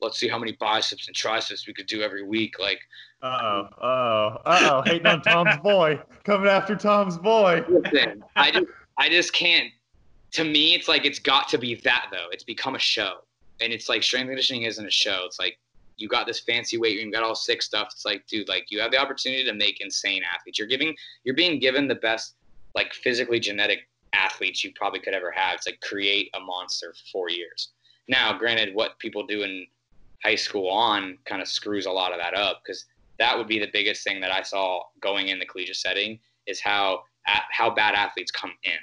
let's see how many biceps and triceps we could do every week. Like, uh oh, uh oh, uh oh, hating on Tom's [laughs] boy, coming after Tom's boy. Listen, I [laughs] just, I just can't. To me, it's like it's got to be that though. It's become a show, and it's like strength conditioning isn't a show. It's like you got this fancy weight room, you got all sick stuff. It's like, dude, like you have the opportunity to make insane athletes. You're giving, you're being given the best, like physically genetic athletes you probably could ever have. It's like create a monster for four years. Now, granted, what people do in high school on kind of screws a lot of that up because that would be the biggest thing that I saw going in the collegiate setting is how how bad athletes come in.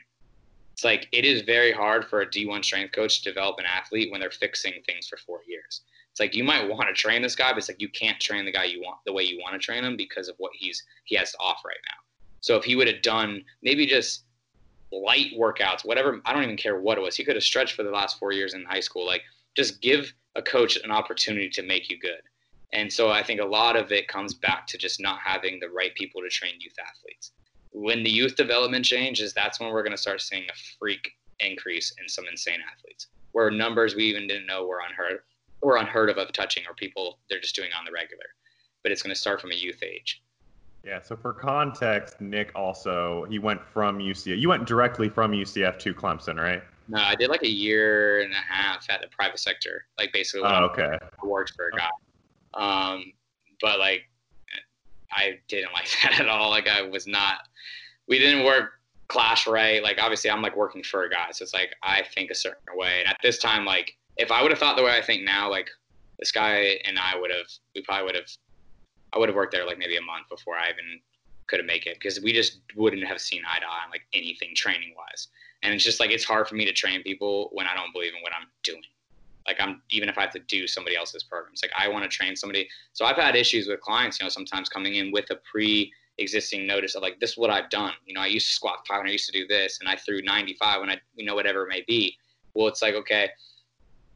It's like it is very hard for a D1 strength coach to develop an athlete when they're fixing things for four years. It's like you might [laughs] want to train this guy, but it's like you can't train the guy you want the way you want to train him because of what he's he has to offer right now. So if he would have done maybe just light workouts, whatever, I don't even care what it was. He could have stretched for the last four years in high school. Like just give a coach an opportunity to make you good. And so I think a lot of it comes back to just not having the right people to train youth athletes. When the youth development changes, that's when we're going to start seeing a freak increase in some insane athletes, where numbers we even didn't know were unheard were unheard of of touching, or people they're just doing on the regular. But it's going to start from a youth age. Yeah. So for context, Nick also he went from UCF. You went directly from UCF to Clemson, right? No, I did like a year and a half at the private sector, like basically. Oh, okay. I worked for a guy, um, but like I didn't like [laughs] that at all. Like I was not. We didn't work clash right. Like obviously, I'm like working for a guy, so it's like I think a certain way. And at this time, like if I would have thought the way I think now, like this guy and I would have, we probably would have I would have worked there like maybe a month before I even could have make it because we just wouldn't have seen eye to eye on like anything training wise. And it's just like it's hard for me to train people when I don't believe in what I'm doing. Like I'm even if I have to do somebody else's programs, like I want to train somebody. So I've had issues with clients, you know, sometimes coming in with a pre existing notice of like this is what I've done. You know, I used to squat 500, I used to do this, and I threw 95 when I you know whatever it may be. Well, it's like okay,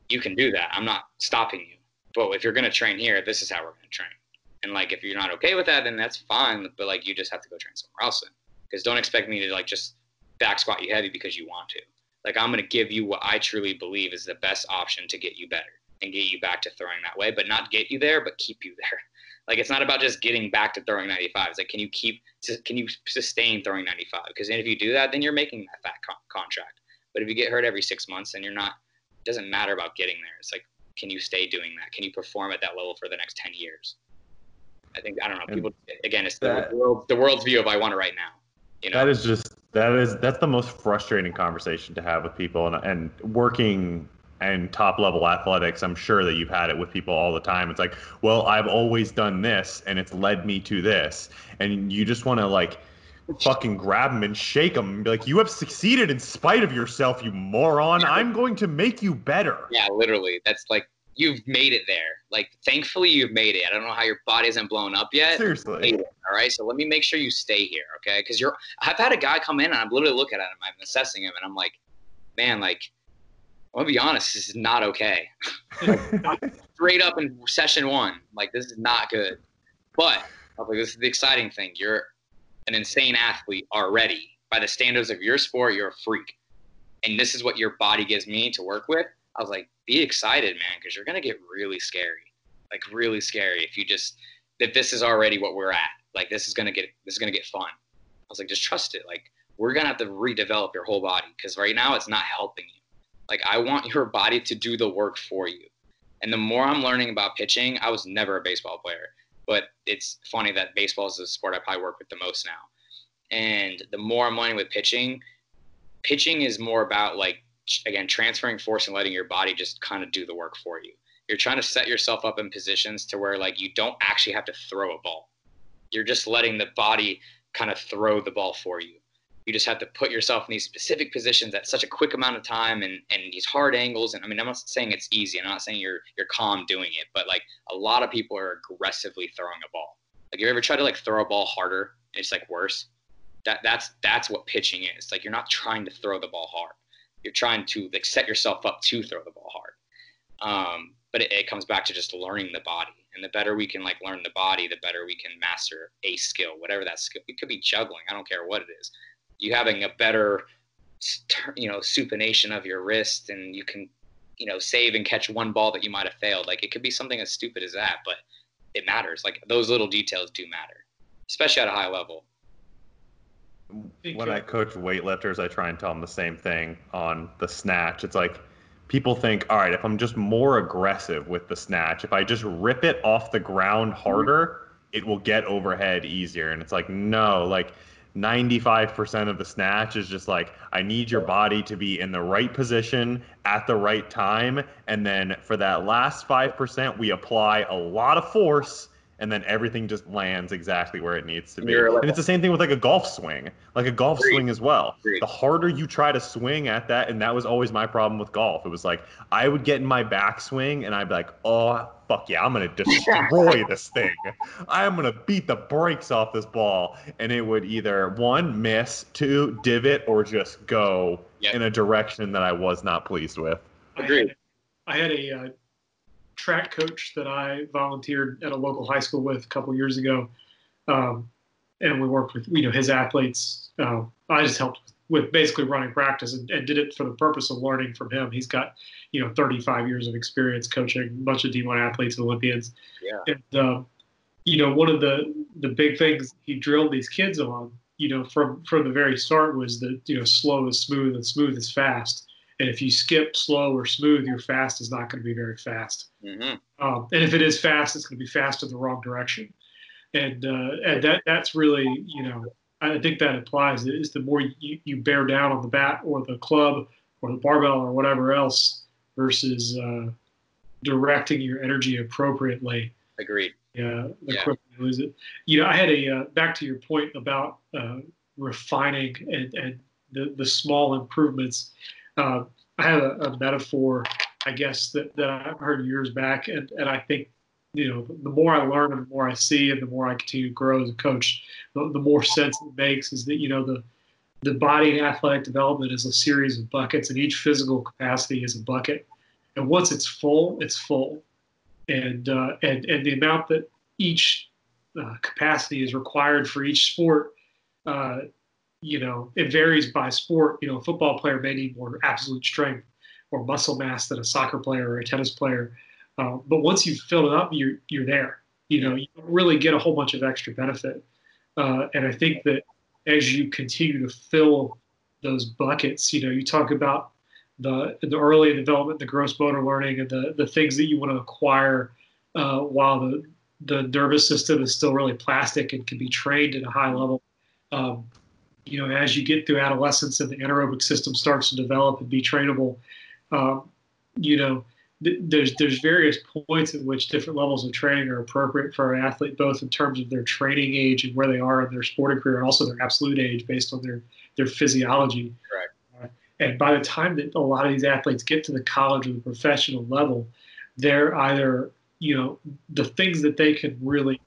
you can do that. I'm not stopping you. But if you're going to train here, this is how we're going to train. And like, if you're not okay with that, then that's fine. But like, you just have to go train somewhere else. Because don't expect me to like just back squat you heavy because you want to. Like, I'm going to give you what I truly believe is the best option to get you better and get you back to throwing that way, but not get you there, but keep you there. [laughs] Like, it's not about just getting back to throwing 95. It's like, can you keep, can you sustain throwing 95? Because if you do that, then you're making that fat con- contract. But if you get hurt every six months, then you're not. It doesn't matter about getting there. It's like, can you stay doing that? Can you perform at that level for the next 10 years? I think I don't know. People again, it's that, the world, the world's view of I want it right now. You know, that is just that is that's the most frustrating conversation to have with people, and and working and top level athletics. I'm sure that you've had it with people all the time. It's like, well, I've always done this, and it's led me to this, and you just want to like fucking grab them and shake them and be like, "You have succeeded in spite of yourself, you moron. I'm going to make you better." Yeah, literally. That's like you've made it there. Like, thankfully, you've made it. I don't know how your body hasn't blown up yet. Seriously. All right. So let me make sure you stay here, okay? Because you're. I've had a guy come in and I'm literally looking at him. I'm assessing him, and I'm like, man, like, I'm gonna be honest. This is not okay. [laughs] straight up in session one, like this is not good. But I was like, this is the exciting thing. You're an insane athlete already. By the standards of your sport, you're a freak. And this is what your body gives me to work with. I was like, be excited, man, because you're gonna get really scary, like really scary if you just if this is already what we're at. Like this is gonna get this is gonna get fun. I was like, just trust it. Like we're gonna have to redevelop your whole body because right now it's not helping you. Like I want your body to do the work for you. And the more I'm learning about pitching, I was never a baseball player, but it's funny that baseball is the sport I probably work with the most now. And the more I'm learning with pitching, pitching is more about like again transferring force and letting your body just kind of do the work for you you're trying to set yourself up in positions to where like you don't actually have to throw a ball you're just letting the body kind of throw the ball for you. You just have to put yourself in these specific positions at such a quick amount of time and, and these hard angles and i mean i'm not saying it's easy i'm not saying you're you're calm doing it but like a lot of people are aggressively throwing a ball. Like you ever try to like throw a ball harder and it's like worse? That that's that's what pitching is. Like you're not trying to throw the ball hard. You're trying to like set yourself up to throw the ball hard. Um, but it, it, comes back to just learning the body, and the better we can like learn the body, the better we can master a skill, whatever that skill. It could be juggling. I don't care what it is. You having a better, you know, supination of your wrist, and you can, you know, save and catch one ball that you might have failed. Like it could be something as stupid as that, but it matters. Like those little details do matter, especially at a high level when I coach weightlifters, I try and tell them the same thing on the snatch. It's like people think, all right, if I'm just more aggressive with the snatch, if I just rip it off the ground mm-hmm. harder, it will get overhead easier. And it's like, no, like 95% of the snatch is just like, I need your body to be in the right position at the right time. And then for that last 5%, we apply a lot of force and then everything just lands exactly where it needs to be. Like- and it's the same thing with like a golf swing, like a golf Agreed. swing as well. Agreed. The harder you try to swing at that, and that was always my problem with golf. It was like I would get in my backswing, and I'd be like, "Oh fuck yeah, I'm gonna [laughs] destroy this thing. I'm gonna beat the brakes off this ball," and it would either one miss, two divot, or just go Yep. in a direction that I was not pleased with. I Agreed. I had a uh, track coach that I volunteered at a local high school with a couple years ago, um, and we worked with you know his athletes. Uh, I just helped with basically running practice and, and did it for the purpose of learning from him. He's got you know 35 years of experience coaching a bunch of D1 athletes and Olympians. Yeah. And um, you know one of the the big things he drilled these kids on, you know from from the very start was that you know slow is smooth and smooth is fast. And if you skip slow or smooth, your fast is not going to be very fast. hmm Um, and if it is fast, it's going to be fast in the wrong direction. And, uh, and that that's really, you know, I think that applies. Is the more you, you bear down on the bat or the club or the barbell or whatever else versus uh, directing your energy appropriately, Agreed. yeah, the Yeah. quicker you lose it. You know, I had a uh, back to your point about uh, refining and, and the, the small improvements. Uh, I have a, a metaphor, I guess, that, that I've heard years back, and, and I think, you know, the more I learn and the more I see and the more I continue to grow as a coach, the, the more sense it makes is that, you know, the, the body and athletic development is a series of buckets, and each physical capacity is a bucket. And once it's full, it's full. And, uh, and, and the amount that each uh, capacity is required for each sport uh, you know, it varies by sport. You know, a football player may need more absolute strength or muscle mass than a soccer player or a tennis player. Uh, but once you've filled it up, you're you're there. You know, you don't really get a whole bunch of extra benefit. Uh, and I think that as you continue to fill those buckets, you know, you talk about the the early development, the gross motor learning, and the the things that you want to acquire uh, while the the nervous system is still really plastic and can be trained at a high level. Um, you know, as you get through adolescence and the anaerobic system starts to develop and be trainable, um, you know, th- there's there's various points at which different levels of training are appropriate for an athlete, both in terms of their training age and where they are in their sporting career, and also their absolute age based on their their physiology. Correct. Uh, and by the time that a lot of these athletes get to the college or the professional level, they're either you know the things that they can really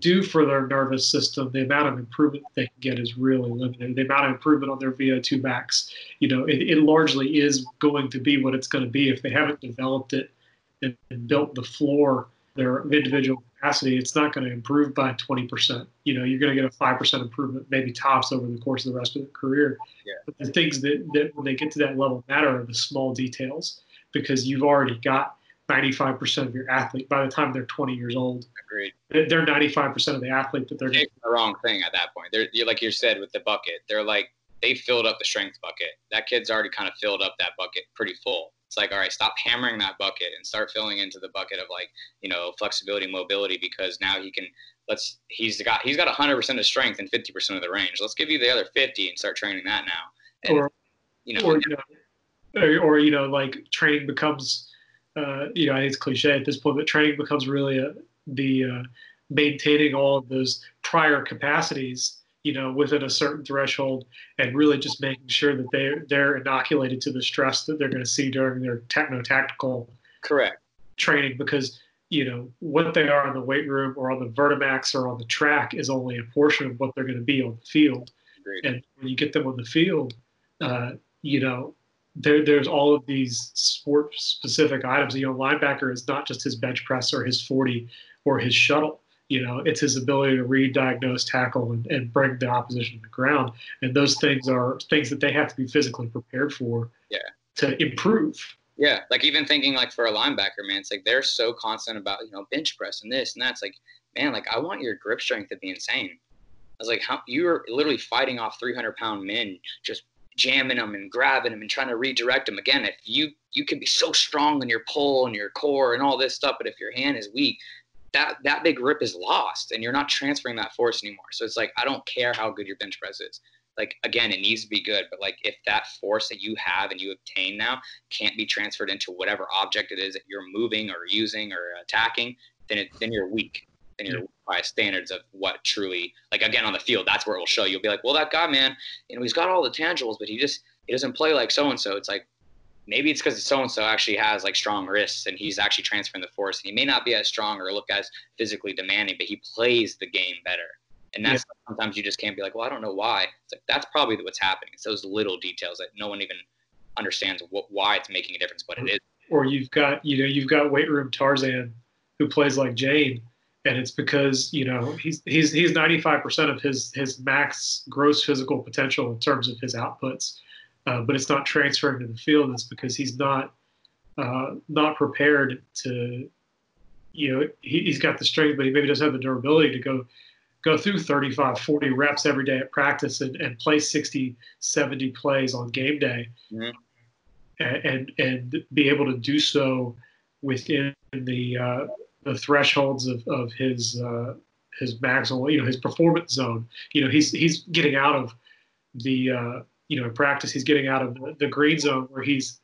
do for their nervous system, the amount of improvement they can get is really limited. The amount of improvement on their VO2 max, you know, it, it largely is going to be what it's going to be if they haven't developed it and, and built the floor, their individual capacity. It's not going to improve by 20%. You know, you're going to get a 5% improvement, maybe tops over the course of the rest of their career. Yeah. But the things that, that when they get to that level matter are the small details because you've already got 95% of your athlete by the time they're 20 years old Agreed. they're 95% of the athlete that they're Chasing the wrong thing at that point. They're like you said with the bucket. They're like they filled up the strength bucket. That kid's already kind of filled up that bucket pretty full. It's like all right, stop hammering that bucket and start filling into the bucket of like you know flexibility, mobility because now he can. Let's he's got he's got 100% of strength and 50% of the range. Let's give you the other 50 and start training that now. And or, you know, or, you know or, you know like training becomes uh, you know I think it's cliche at this point but training becomes really a, the uh, maintaining all of those prior capacities you know within a certain threshold and really just making sure that they they're inoculated to the stress that they're going to see during their techno tactical correct. training because you know what they are in the weight room or on the vertimax or on the track is only a portion of what they're going to be on the field Agreed. and when you get them on the field uh, you know there, there's all of these sport specific items you know linebacker is not just his bench press or his 40 or his shuttle you know it's his ability to read diagnose tackle and, and bring the opposition to the ground and those things are things that they have to be physically prepared for Yeah. to improve Yeah, like even thinking like for a linebacker, man, it's like they're so constant about you know bench press and this and that. It's like, man, like I want your grip strength to be insane. I was like, how you're literally fighting off 300 pound men, just jamming them and grabbing them and trying to redirect them. Again, if you you can be so strong in your pull and your core and all this stuff, but if your hand is weak, that that big rip is lost and you're not transferring that force anymore. So it's like I don't care how good your bench press is. Like again, it needs to be good, but like if that force that you have and you obtain now can't be transferred into whatever object it is that you're moving or using or attacking, then it then you're weak. Then you're by standards of what truly like again on the field that's where it will show you'll be like well that guy man you know he's got all the tangibles but he just he doesn't play like so and so it's like maybe it's because so and so actually has like strong wrists and he's actually transferring the force and he may not be as strong or look as physically demanding but he plays the game better. And that's yeah. sometimes you just can't be like well i don't know why. It's like that's probably what's happening. It's those little details that no one even understands what, why it's making a difference but it is. Or you've got you know you've got weight room tarzan who plays like jane and it's because you know he's he's he's 95% of his his max gross physical potential in terms of his outputs. Uh, but it's not transferring to the field. It's because he's not uh, not prepared to you know he, he's got the strength but he maybe doesn't have the durability to go go through 35 40 reps every day at practice and, and play 60 70 plays on game day. Mm-hmm. and, and, and be able to do so within the uh, the thresholds of, of his uh, his maximal, you know, his performance zone. You know, he's he's getting out of the uh, you know practice. He's getting out of the, the green zone where he's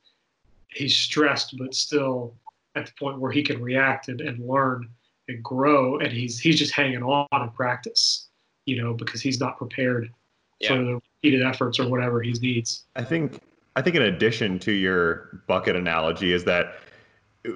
he's stressed, but still at the point where he can react and, and learn and grow. And he's he's just hanging on in practice, you know, because he's not prepared yeah. for the repeated efforts or whatever he needs. I think I think in addition to your bucket analogy is that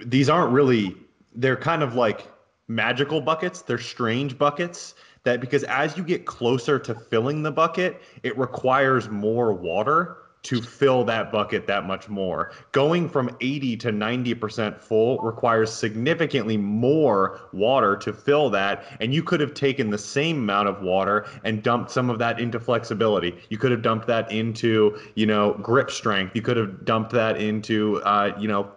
these aren't really they're kind of like magical buckets. They're strange buckets that because as you get closer to filling the bucket, it requires more water to fill that bucket that much more. Going from 80 to 90% full requires significantly more water to fill that. And you could have taken the same amount of water and dumped some of that into flexibility. You could have dumped that into, you know, grip strength. You could have dumped that into, uh, you know,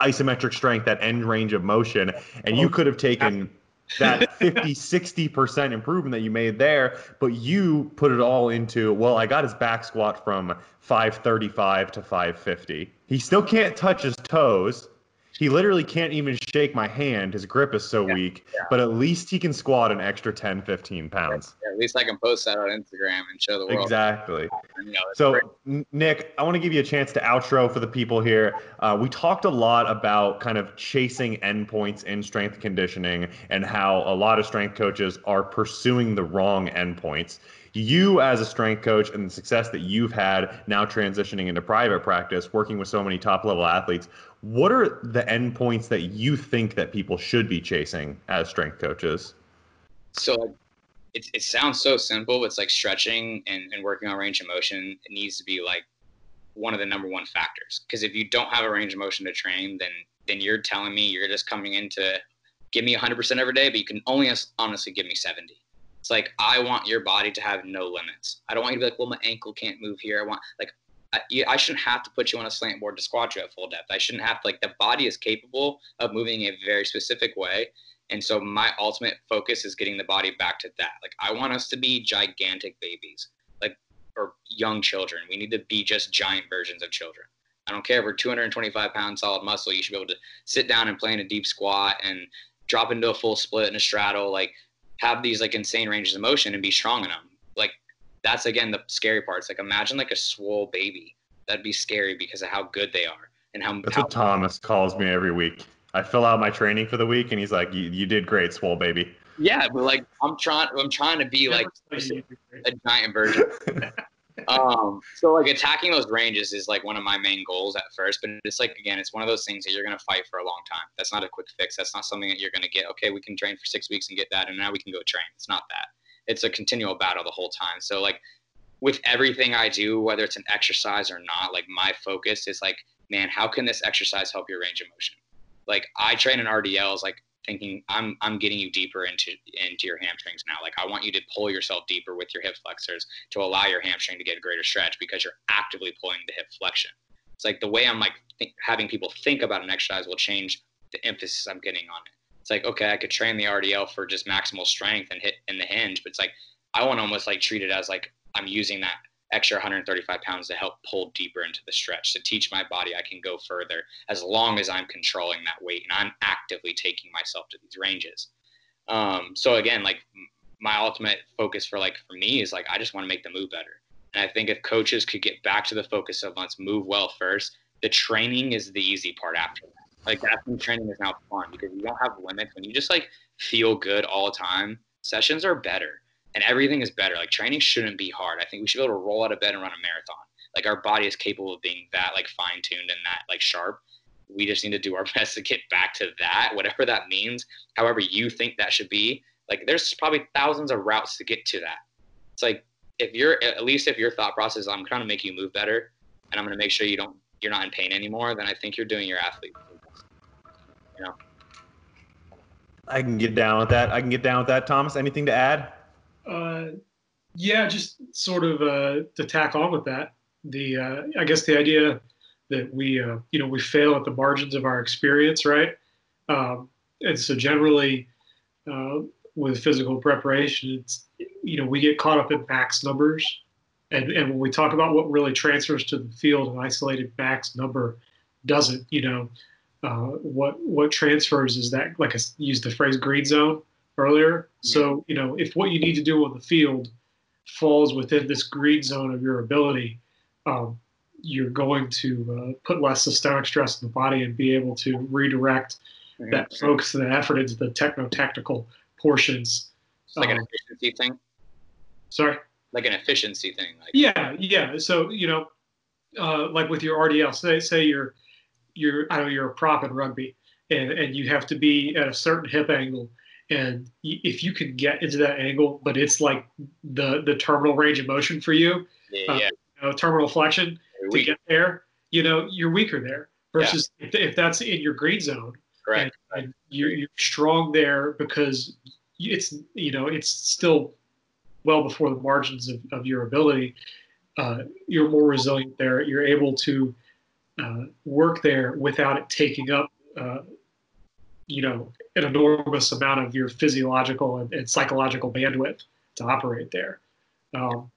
isometric strength, that end range of motion, and you oh. could have taken [laughs] that 50 60% improvement that you made there but you put it all into well i got his back squat from 535 to 550 he still can't touch his toes he literally can't even shake my hand. His grip is so yeah, weak, yeah. but at least he can squat an extra 10, 15 pounds. Yeah, at least I can post that on Instagram and show the world. Exactly. You know, so, great. Nick, I want to give you a chance to outro for the people here. Uh, we talked a lot about kind of chasing endpoints in strength conditioning and how a lot of strength coaches are pursuing the wrong endpoints you as a strength coach and the success that you've had now transitioning into private practice working with so many top level athletes what are the endpoints that you think that people should be chasing as strength coaches so it, it sounds so simple it's like stretching and, and working on range of motion it needs to be like one of the number one factors because if you don't have a range of motion to train then then you're telling me you're just coming in to give me 100% every day but you can only honestly give me 70 it's like I want your body to have no limits. I don't want you to be like, well, my ankle can't move here. I want like I, I shouldn't have to put you on a slant board to squat you at full depth. I shouldn't have to, like the body is capable of moving in a very specific way. And so my ultimate focus is getting the body back to that. Like I want us to be gigantic babies, like or young children. We need to be just giant versions of children. I don't care if we're 225 pounds solid muscle. You should be able to sit down and play in a deep squat and drop into a full split and a straddle. Like have these like insane ranges of motion and be strong in them. Like that's again the scary part. It's like imagine like a swole baby. That'd be scary because of how good they are and how. That's how, what Thomas calls me every week. I fill out my training for the week, and he's like, "You, you did great, swole baby." Yeah, but like I'm trying, I'm trying to be like a giant version. [laughs] um, so like attacking those ranges is like one of my main goals at first, but it's like again, it's one of those things that you're gonna fight for a long time. That's not a quick fix. That's not something that you're gonna get. Okay, we can train for six weeks and get that, and now we can go train. It's not that. It's a continual battle the whole time. So like with everything I do, whether it's an exercise or not, like my focus is like, man, how can this exercise help your range of motion? Like I train in RDLs, like thinking I'm I'm getting you deeper into into your hamstrings now. Like I want you to pull yourself deeper with your hip flexors to allow your hamstring to get a greater stretch because you're actively pulling the hip flexion. It's like the way I'm like think, having people think about an exercise will change the emphasis I'm getting on it. It's like okay, I could train the RDL for just maximal strength and hit in the hinge, but it's like I want to almost like treat it as like I'm using that extra 135 pounds to help pull deeper into the stretch to teach my body I can go further as long as I'm controlling that weight and I'm actively taking myself to these ranges. Um, so again, like my ultimate focus for like for me is like I just want to make the move better. And I think if coaches could get back to the focus of let's move well first, the training is the easy part after that. Like that's when training is now fun because you don't have limits. When you just like feel good all the time, Sessions are better and everything is better. Like training shouldn't be hard. I think we should be able to roll out of bed and run a marathon. Like our body is capable of being that like fine tuned and that like sharp. We just need to do our [laughs] best to get back to that, whatever that means, however you think that should be. Like there's probably thousands of routes to get to that. It's like if you're at least if your thought process is I'm trying to make you move better and I'm gonna make sure you don't you're not in pain anymore, then I think you're doing your athlete. You know. I can get down with that. I can get down with that. Thomas, anything to add? Uh, yeah, just sort of uh, to tack on with that. The uh, I guess the idea that we uh, you know we fail at the margins of our experience, right? Um, and so generally uh, with physical preparation, it's you know we get caught up in max numbers, and and when we talk about what really transfers to the field, an isolated max number doesn't. You know, uh, what what transfers is that like I used the phrase green zone earlier. So you know if what you need to do on the field falls within this green zone of your ability, um, you're going to uh, put less systemic stress in the body and be able to redirect Mm-hmm. that focus and that effort into the techno-tactical portions. It's like an Um, efficiency thing. sorry. Like an efficiency thing. Like Yeah, yeah. So you know, uh, like with your RDL, say say you're you're I don't know you're a prop in rugby, and and you have to be at a certain hip angle, and if you can get into that angle, but it's like the the terminal range of motion for you, yeah, uh, yeah. you know, terminal flexion to get there, you know, you're weaker there. Versus if, if that's in your green zone, correct. and, and you're, you're strong there because it's you know it's still well before the margins of, of your ability uh, you're more resilient there. You're able to uh, work there without it taking up uh, you know an enormous amount of your physiological and, and psychological bandwidth to operate there. Um,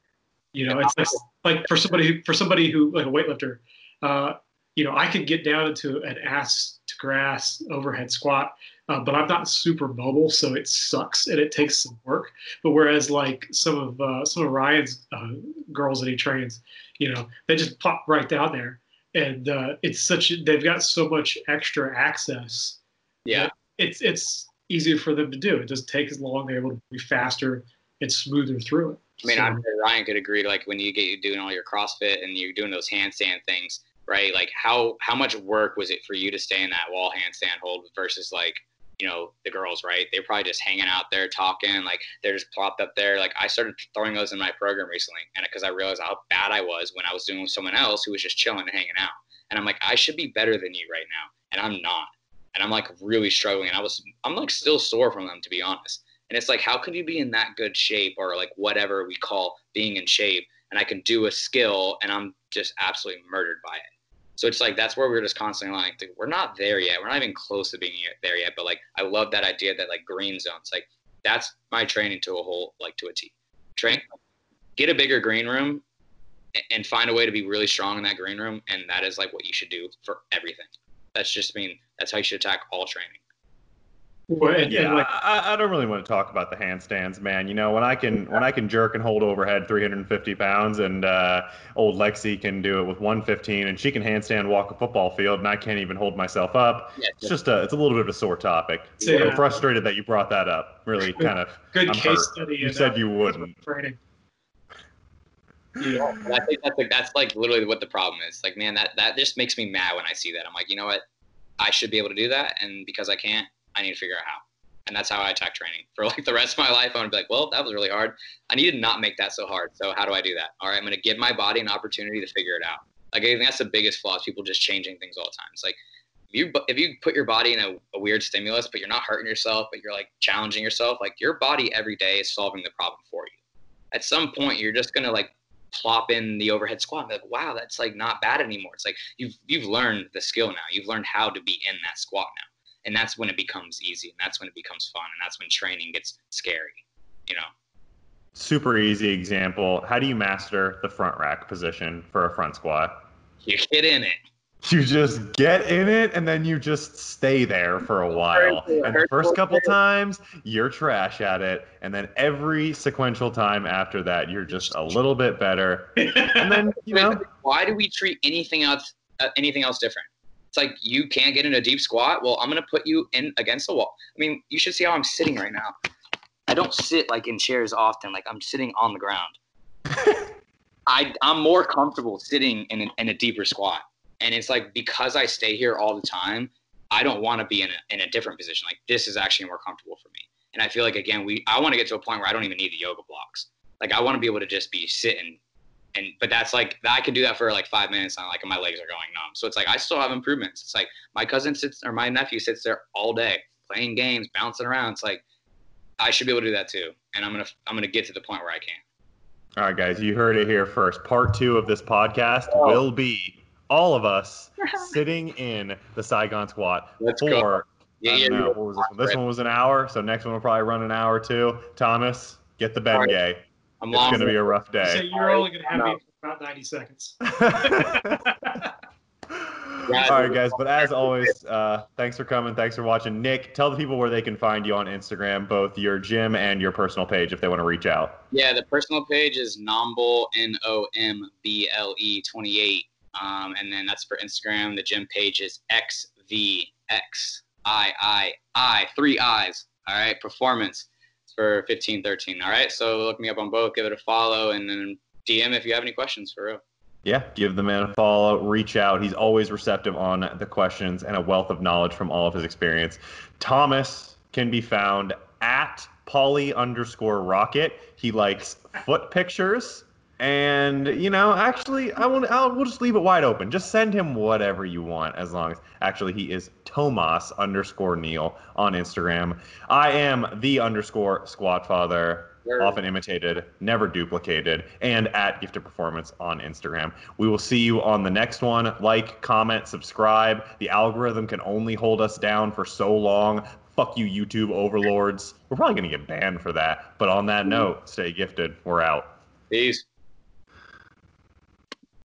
you know it's like, like for somebody who for somebody who like a weightlifter uh, you know i could get down into an ass to grass overhead squat uh, but i'm not super mobile so it sucks and it takes some work but whereas like some of uh, some of ryan's uh, girls that he trains you know they just pop right down there and uh, it's such they've got so much extra access Yeah. it's it's easier for them to do it doesn't take as long they're able to be faster and smoother through it I mean, So- I'm sure Ryan could agree. Like when you get you doing all your CrossFit and you're doing those handstand things, right? Like how how much work was it for you to stay in that wall handstand hold versus like you know the girls, right? They're probably just hanging out there talking, like they're just plopped up there. Like I started throwing those in my program recently, and because I realized how bad I was when I was doing with someone else who was just chilling and hanging out, and I'm like, I should be better than you right now, and I'm not, and I'm like really struggling, and I was I'm like still sore from them to be honest. And it's like, how can you be in that good shape or like whatever we call being in shape? And I can do a skill and I'm just absolutely murdered by it. So it's like, that's where we're just constantly like, dude, we're not there yet. We're not even close to being there yet. But like, I love that idea that like green zones, like that's my training to a whole, like to a T. Train, get a bigger green room and find a way to be really strong in that green room. And that is like what you should do for everything. That's just, I mean, that's how you should attack all training. Well, and, Yeah, and like I, I don't really want to talk about the handstands, man. You know, when I can when I can jerk and hold overhead 350 pounds, and uh, old Lexi can do it with 115, and she can handstand walk a football field, and I can't even hold myself up. Yeah, It's just a it's a little bit of a sore topic. So, I'm frustrated that you brought that up. Really, kind of. good I'm case hurt. study You said uh, you wouldn't. training yeah I think that's like that's like literally what the problem is. Like, man, that that just makes me mad when I see that. I'm like, you know what? I should be able to do that, and because I can't, I need to figure out how. And that's how I attack training for like the rest of my life. I'm gonna be like, well, that was really hard. I need to not make that so hard. So how do I do that? All right, I'm gonna give my body an opportunity to figure it out. Like I think that's the biggest flaw. Is people just changing things all the time. It's like if you if you put your body in a, a weird stimulus, but you're not hurting yourself, but you're like challenging yourself, like your body every day is solving the problem for you. At some point, you're just gonna like plop in the overhead squat and be like, wow, that's like not bad anymore. It's like you've you've learned the skill now. You've learned how to be in that squat now. And that's when it becomes easy and that's when it becomes fun and that's when training gets scary. You know? Super easy example. How do you master the front rack position for a front squat? You get in it. You just get in it and then you just stay there for a while. And the first couple times, you're trash at it. And then every sequential time after that, you're just a little bit better. [laughs] And then, you know, Why do we treat anything else uh, anything else different? It's like you can't get in a deep squat. Well, I'm gonna put you in against the wall. I mean, you should see how I'm sitting right now. I don't sit like in chairs often. Like I'm sitting on the ground. [laughs] I I'm more comfortable sitting in a, in a deeper squat, and it's like because I stay here all the time, I don't want to be in a, in a different position. Like this is actually more comfortable for me, and I feel like again we I want to get to a point where I don't even need the yoga blocks. Like I want to be able to just be sitting, and but that's like I can do that for like five minutes, and like my legs are going numb. So it's like I still have improvements. It's like my cousin sits or my nephew sits there all day playing games, bouncing around. It's like I should be able to do that too, and I'm gonna I'm gonna get to the point where I can. All right, guys, you heard it here first. Part two of this podcast Oh. will be all of us [laughs] sitting in the Saigon squat Let's for go. I don't know, what was this one? This one was an hour, so next one will probably run an hour too. Thomas, get the All right. Bengay. I'm It's gonna be a rough So day. you're only going to have No. me for about 90 seconds. [laughs] All right, guys. But as always, uh, thanks for coming. Thanks for watching. Nick, tell the people where they can find you on Instagram, both your gym and your personal page, if they want to reach out. Yeah, the personal page is Nomble N O M B L E 28, um, and then that's for Instagram. The gym page is X V X I I I three I's. All right, performance. For 1513. All right. so look me up on both. Give it a follow, and then DM if you have any questions for real. Yeah, give the man a follow, reach out. He's always receptive on the questions and a wealth of knowledge from all of his experience. Thomas can be found at Polly underscore Rocket. He likes foot pictures. And you know, actually, I want I'll we'll just leave it wide open. Just send him whatever you want, as long as actually he is Tomas underscore Neil on Instagram. I am the underscore Squat Father often imitated, never duplicated, and at Gifted Performance on Instagram. We will see you on the next one. Like, comment, subscribe. The algorithm can only hold us down for so long. Fuck you, YouTube overlords. We're probably going to get banned for that. But on that mm-hmm. note, stay gifted. We're out. Peace.